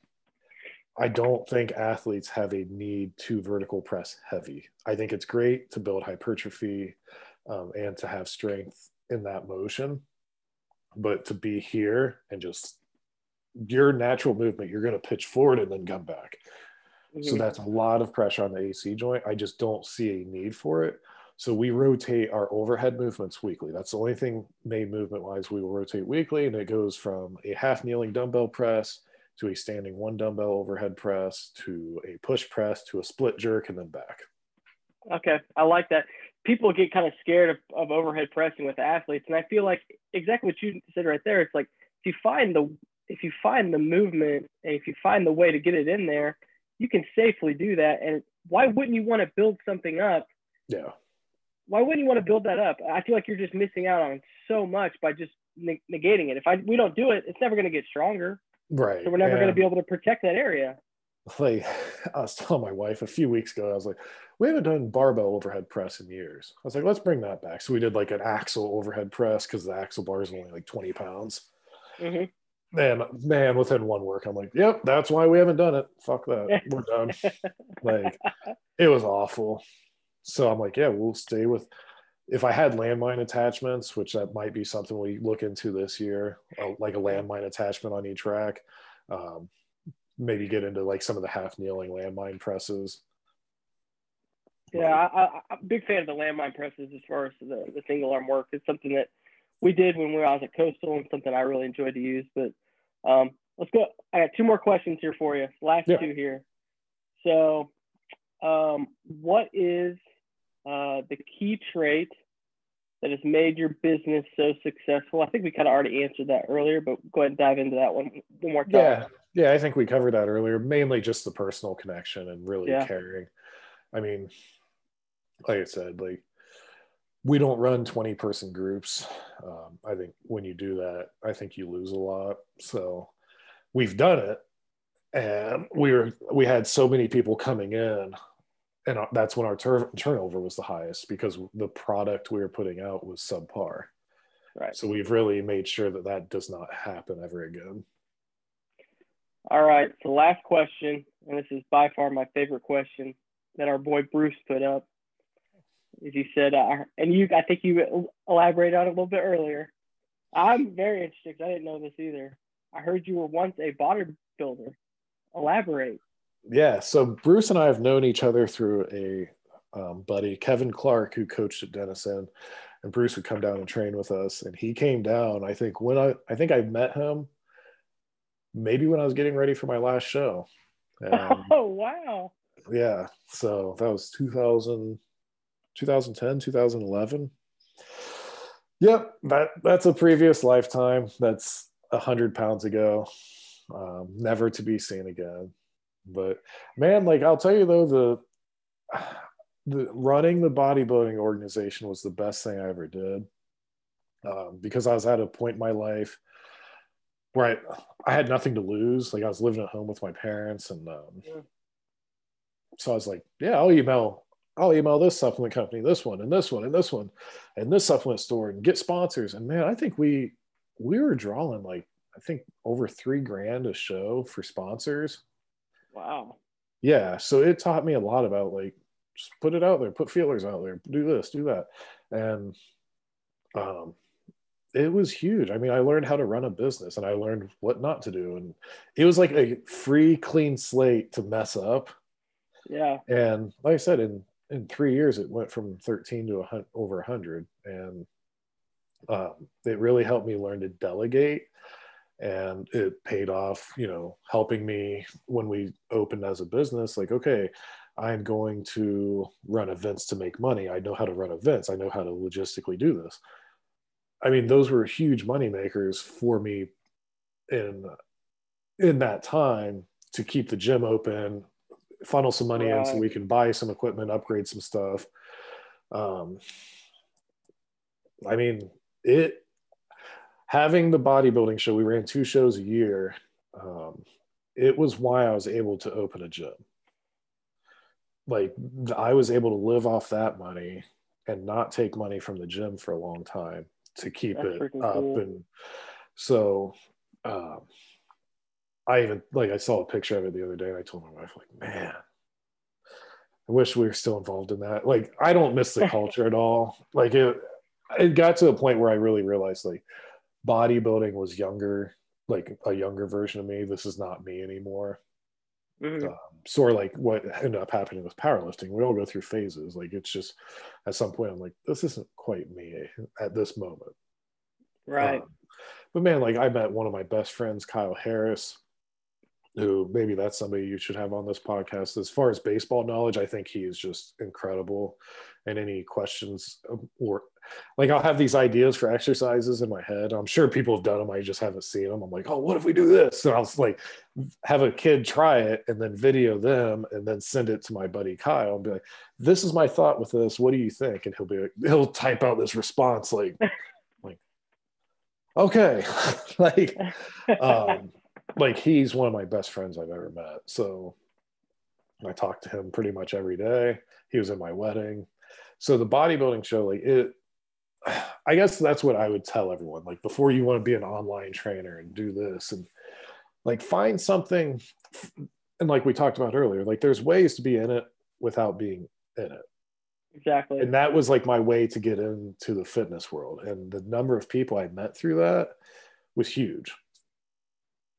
I don't think athletes have a need to vertical press heavy. I think it's great to build hypertrophy um, and to have strength in that motion. But to be here and just your natural movement, you're going to pitch forward and then come back. Mm-hmm. So that's a lot of pressure on the AC joint. I just don't see a need for it. So we rotate our overhead movements weekly. That's the only thing main movement wise we will rotate weekly. And it goes from a half kneeling dumbbell press to a standing one dumbbell overhead press to a push press to a split jerk and then back. Okay, I like that. People get kind of scared of, of overhead pressing with athletes, and I feel like exactly what you said right there. It's like if you find the if you find the movement and if you find the way to get it in there, you can safely do that. And why wouldn't you want to build something up? Yeah. Why wouldn't you want to build that up? I feel like you're just missing out on so much by just negating it. If I we don't do it, it's never going to get stronger. Right. So we're never going to be able to protect that area. Like (laughs) I was telling my wife a few weeks ago, I was like, we haven't done barbell overhead press in years. I was like, let's bring that back. So we did like an axle overhead press because the axle bar is only like 20 pounds. Mm-hmm. Man, man, within one work, I'm like, yep, that's why we haven't done it. Fuck that. (laughs) We're done. like, it was awful. So I'm like, yeah, we'll stay with if I had landmine attachments, which that might be something we look into this year, uh, like a landmine attachment on each rack, um, maybe get into like some of the half kneeling landmine presses. Yeah, I, am a big fan of the landmine presses as far as the, the single arm work. It's something that we did when we were, I was at Coastal and something I really enjoyed to use. But um, let's go. I got two more questions here for you. Last yeah. two here. So, um, what is uh, the key trait that has made your business so successful? I think we kind of already answered that earlier, but go ahead and dive into that one one more time. Yeah, yeah, I think we covered that earlier. Mainly just the personal connection and really yeah. caring. I mean, like I said, like we don't run 20 person groups. Um, I think when you do that, I think you lose a lot. So we've done it and we were we had so many people coming in and that's when our tur- turnover was the highest because the product we were putting out was subpar. Right. So we've really made sure that that does not happen ever again. All right. So last question, and this is by far my favorite question that our boy Bruce put up. As you said, uh, and you, I think you elaborated on it a little bit earlier. I'm very interested. because I didn't know this either. I heard you were once a bodybuilder. Elaborate yeah, so Bruce and I have known each other through a um, buddy, Kevin Clark, who coached at Denison, and Bruce would come down and train with us. And he came down. I think when I, I think I met him, maybe when I was getting ready for my last show. (laughs) Oh wow! Yeah, so that was 2000, 2010, 2011. Yep, that that's a previous lifetime. That's a hundred pounds ago, um, never to be seen again. But man, like I'll tell you though, the the running the bodybuilding organization was the best thing I ever did. Um, because I was at a point in my life where I, I had nothing to lose. Like I was living at home with my parents, and um, yeah. so I was like, "Yeah, I'll email, I'll email this supplement company, this one, and this one, and this one, and this supplement store, and get sponsors." And man, I think we we were drawing like I think over three grand a show for sponsors. Wow. Yeah. So it taught me a lot about like just put it out there, put feelers out there, do this, do that. And um it was huge. I mean, I learned how to run a business and I learned what not to do. And it was like a free, clean slate to mess up. Yeah. And like I said, in in three years, it went from 13 to a, over 100. And um, it really helped me learn to delegate. And it paid off you know helping me when we opened as a business like okay i'm going to run events to make money. I know how to run events. I know how to logistically do this. I mean those were huge money makers for me in in that time to keep the gym open, funnel some money in so we can buy some equipment, upgrade some stuff. Um, I mean, it having the bodybuilding show, we ran two shows a year. Um, it was why I was able to open a gym. Like I was able to live off that money and not take money from the gym for a long time to keep That's it up. cool. And so, um, I even like I saw a picture of it the other day and I told my wife, like, man, I wish we were still involved in that. Like, I don't miss the (laughs) culture at all. Like it it got to a point where I really realized like bodybuilding was younger, like a younger version of me. This is not me anymore. Mhm. Um, sort of like what ended up happening with powerlifting. We all go through phases. Like it's just at some point I'm like, this isn't quite me at this moment. Right. Um, but man, like I met one of my best friends, Kyle Harris, who maybe that's somebody you should have on this podcast. As far as baseball knowledge, I think he is just incredible. And any questions or like I'll have these ideas for exercises in my head. I'm sure people have done them. I just haven't seen them. I'm like, oh, what if we do this? And I'll like have a kid try it and then video them and then send it to my buddy Kyle and be like, this is my thought with this. What do you think? And he'll be like, he'll type out this response like, like, okay. (laughs) like, (laughs) um, like he's one of my best friends I've ever met. So I talk to him pretty much every day. He was at my wedding. So the bodybuilding show, like it, (sighs) I guess that's what I would tell everyone. Like before you want to be an online trainer and do this and like find something and like we talked about earlier, like there's ways to be in it without being in it. Exactly. And that was like my way to get into the fitness world. And the number of people I met through that was huge.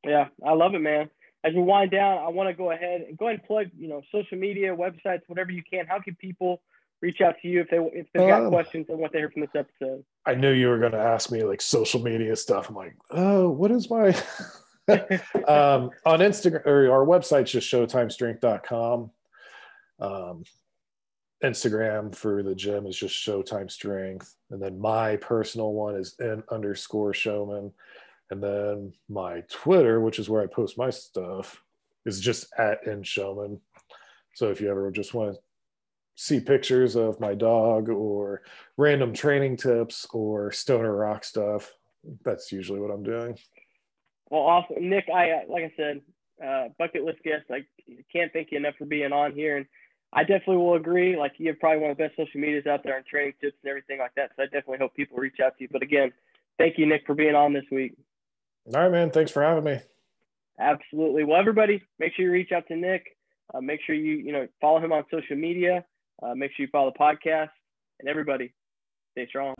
Yeah, I love it, man. As we wind down, I want to go ahead and go ahead and plug, you know, social media, websites, whatever you can. How can people reach out to you if they if they've got Um, questions on what they hear from this episode? I knew you were going to ask me like social media stuff. I'm like, oh, what is my (laughs) um, on Instagram or our website's just showtimestrength.com. Um, Instagram for the gym is just Showtime Strength, and then my personal one is n underscore Showman, and then my Twitter, which is where I post my stuff, is just at n Showman. So if you ever just want to see pictures of my dog or random training tips or stoner rock stuff, that's usually what I'm doing. Well, awesome, Nick. I uh, like I said, uh, bucket list guest. I can't thank you enough for being on here, and I definitely will agree. Like you have probably one of the best social medias out there and training tips and everything like that. So I definitely hope people reach out to you. But again, thank you, Nick, for being on this week. All right, man. Thanks for having me. Absolutely. Well, everybody, make sure you reach out to Nick. Uh, make sure you you know follow him on social media. Uh, make sure you follow the podcast. And everybody, stay strong.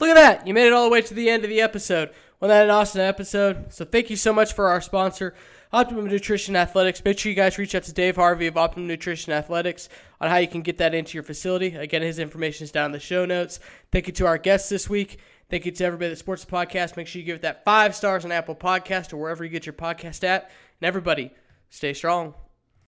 Look at that. You made it all the way to the end of the episode. Wasn't that an awesome episode? So thank you so much for our sponsor, Optimum Nutrition Athletics. Make sure you guys reach out to Dave Harvey of Optimum Nutrition Athletics on how you can get that into your facility. Again, his information is down in the show notes. Thank you to our guests this week. Thank you to everybody that supports the podcast. Make sure you give it that five stars on Apple Podcast or wherever you get your podcast at. And everybody, stay strong.